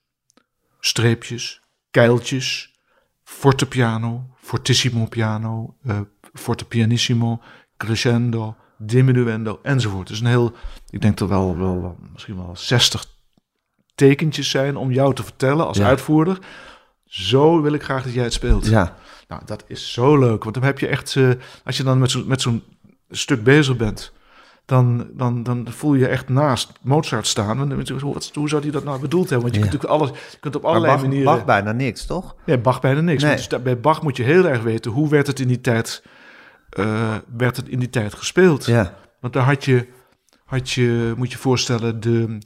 streepjes, keiltjes, fortepiano, fortissimo piano, eh forte pianissimo, crescendo, diminuendo enzovoort. Dus een heel, ik denk er wel, wel misschien wel 60 tekentjes zijn om jou te vertellen als Ja. uitvoerder. Zo wil ik graag dat jij het speelt. Ja, Nou, dat is zo leuk. Want dan heb je echt, eh, als je dan met zo'n met zo'n stuk bezig bent, dan, dan, dan voel je echt naast Mozart staan. En dan wat- hoe zou hij dat nou bedoeld hebben? Want je Ja. kunt natuurlijk alles, je kunt op allerlei Bach, manieren. Bach bijna niks, toch? Nee, Bach bijna niks. Nee. Dus bij Bach moet je heel erg weten hoe werd het in die tijd, eh, werd het in die tijd gespeeld. Ja, Want daar had je, had je moet je voorstellen, de,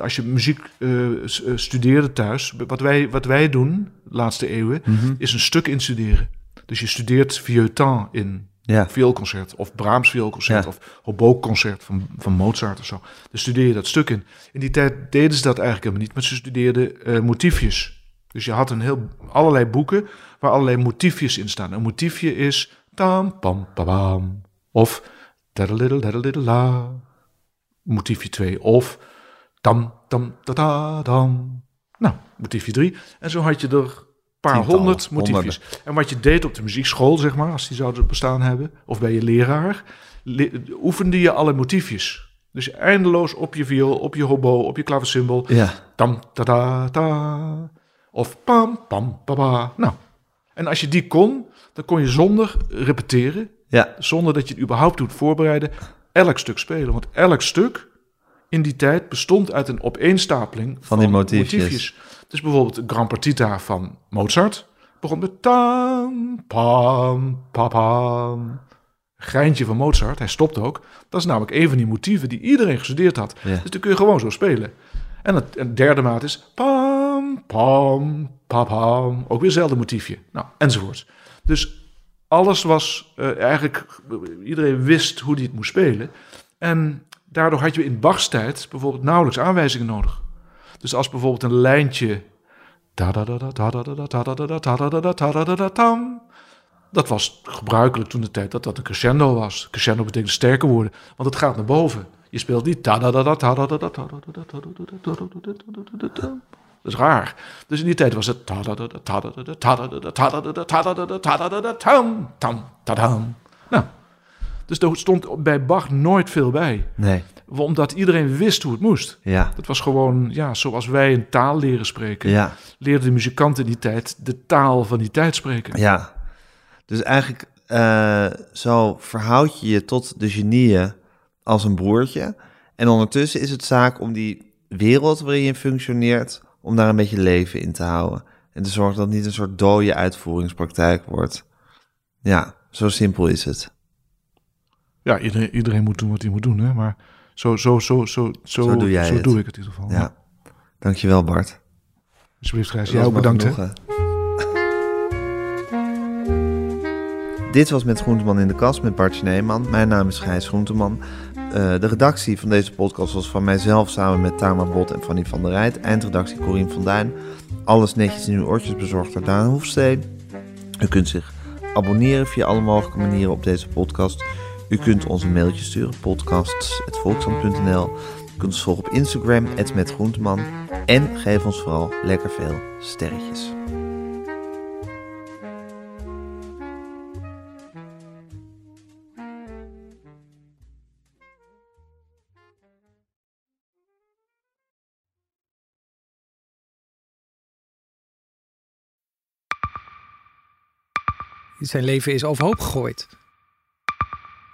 als je muziek eh, eh, studeerde thuis, wat wij, wat wij doen de laatste eeuwen, Mhm. is een stuk instuderen. Dus je studeert Vieuxtemps in ja. vioolconcert, of Brahms vioolconcert, Ja. of Hoboe-concert van, van Mozart of zo. Dan studeer je dat stuk in. In die tijd deden ze dat eigenlijk helemaal niet, maar ze studeerden eh, motiefjes. Dus je had een heel, allerlei boeken waar allerlei motiefjes in staan. Een motiefje is tam, pam, pam, of dadadadadadadada, motiefje 2, of tam, tam, ta, ta, tam. Nou, motiefje 3. En zo had je er een paar honderd motiefjes. En wat je deed op de muziekschool, zeg maar, als die zouden bestaan hebben, of bij je leraar, le- oefende je alle motiefjes. Dus eindeloos op je viool, op je hobo, op je klaversymbol. Ja, Tam, ta, ta, ta. Of pam, pam, papa. Nou, en als je die kon, dan kon je zonder repeteren, ja. zonder dat je het überhaupt doet voorbereiden, elk stuk spelen. Want elk stuk in die tijd bestond uit een opeenstapeling Van die motiefjes. Dus bijvoorbeeld de Grand Partita van Mozart begon met tam, pam, papam. Geintje van Mozart, hij stopt ook. Dat is namelijk een van die motieven die iedereen gestudeerd had. Ja. Dus dan kun je gewoon zo spelen. En het en derde maat is pam, pam, papam. Ook weer hetzelfde motiefje. Nou, enzovoort. Dus alles was eh, eigenlijk... Iedereen wist hoe hij het moest spelen. En daardoor had je in Bachs tijd bijvoorbeeld nauwelijks aanwijzingen nodig. Dus als bijvoorbeeld een lijntje... Dat was gebruikelijk toen de tijd dat dat een crescendo was. Crescendo betekent sterker worden, want het gaat naar boven. Je speelt niet... Dat is raar. Dus in die tijd was het... Nou, dus er stond bij Bach nooit veel bij. Nee, Omdat iedereen wist hoe het moest. ja. Het was gewoon, ja, zoals wij een taal leren spreken, Ja, leerden de muzikanten in die tijd de taal van die tijd spreken. ja. Dus eigenlijk eh, zo verhoud je je tot de genieën als een broertje. En ondertussen is het zaak om die wereld waarin je functioneert, om daar een beetje leven in te houden. En te zorgen dat het niet een soort dode uitvoeringspraktijk wordt. Ja, zo simpel is het. Ja, iedereen, iedereen moet doen wat hij moet doen, hè? maar zo, zo, zo, zo, zo, Zo doe jij zo het. doe ik het in ieder geval. Ja. Dankjewel Bart. Alsjeblieft, Gijs. Maar bedankt. Genoegen. Dit was Met Groenteman in de Kast met Bart Sneeman. Mijn naam is Gijs Groenteman. Eh, de redactie van deze podcast was van mijzelf samen met Tamar Bot en Fanny van der Rijt. Eindredactie Corien van Duin. Alles netjes in uw oortjes bezorgd door Daan Hoefsteen. U kunt zich abonneren via alle mogelijke manieren op deze podcast. U kunt ons een mailtje sturen, podcasts.volkshand.nl. U kunt ons volgen op Instagram, @metgroenteman. En geef ons vooral lekker veel sterretjes. Zijn leven is overhoop gegooid.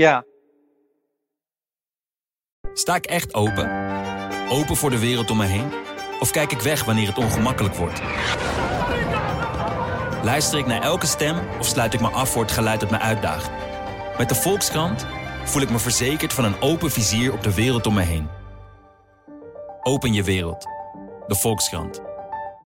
ja, Sta ik echt open? Open voor de wereld om me heen? Of kijk ik weg wanneer het ongemakkelijk wordt? Luister ik naar elke stem of sluit ik me af voor het geluid dat me uitdaagt? Met de Volkskrant voel ik me verzekerd van een open vizier op de wereld om me heen. Open je wereld. De Volkskrant.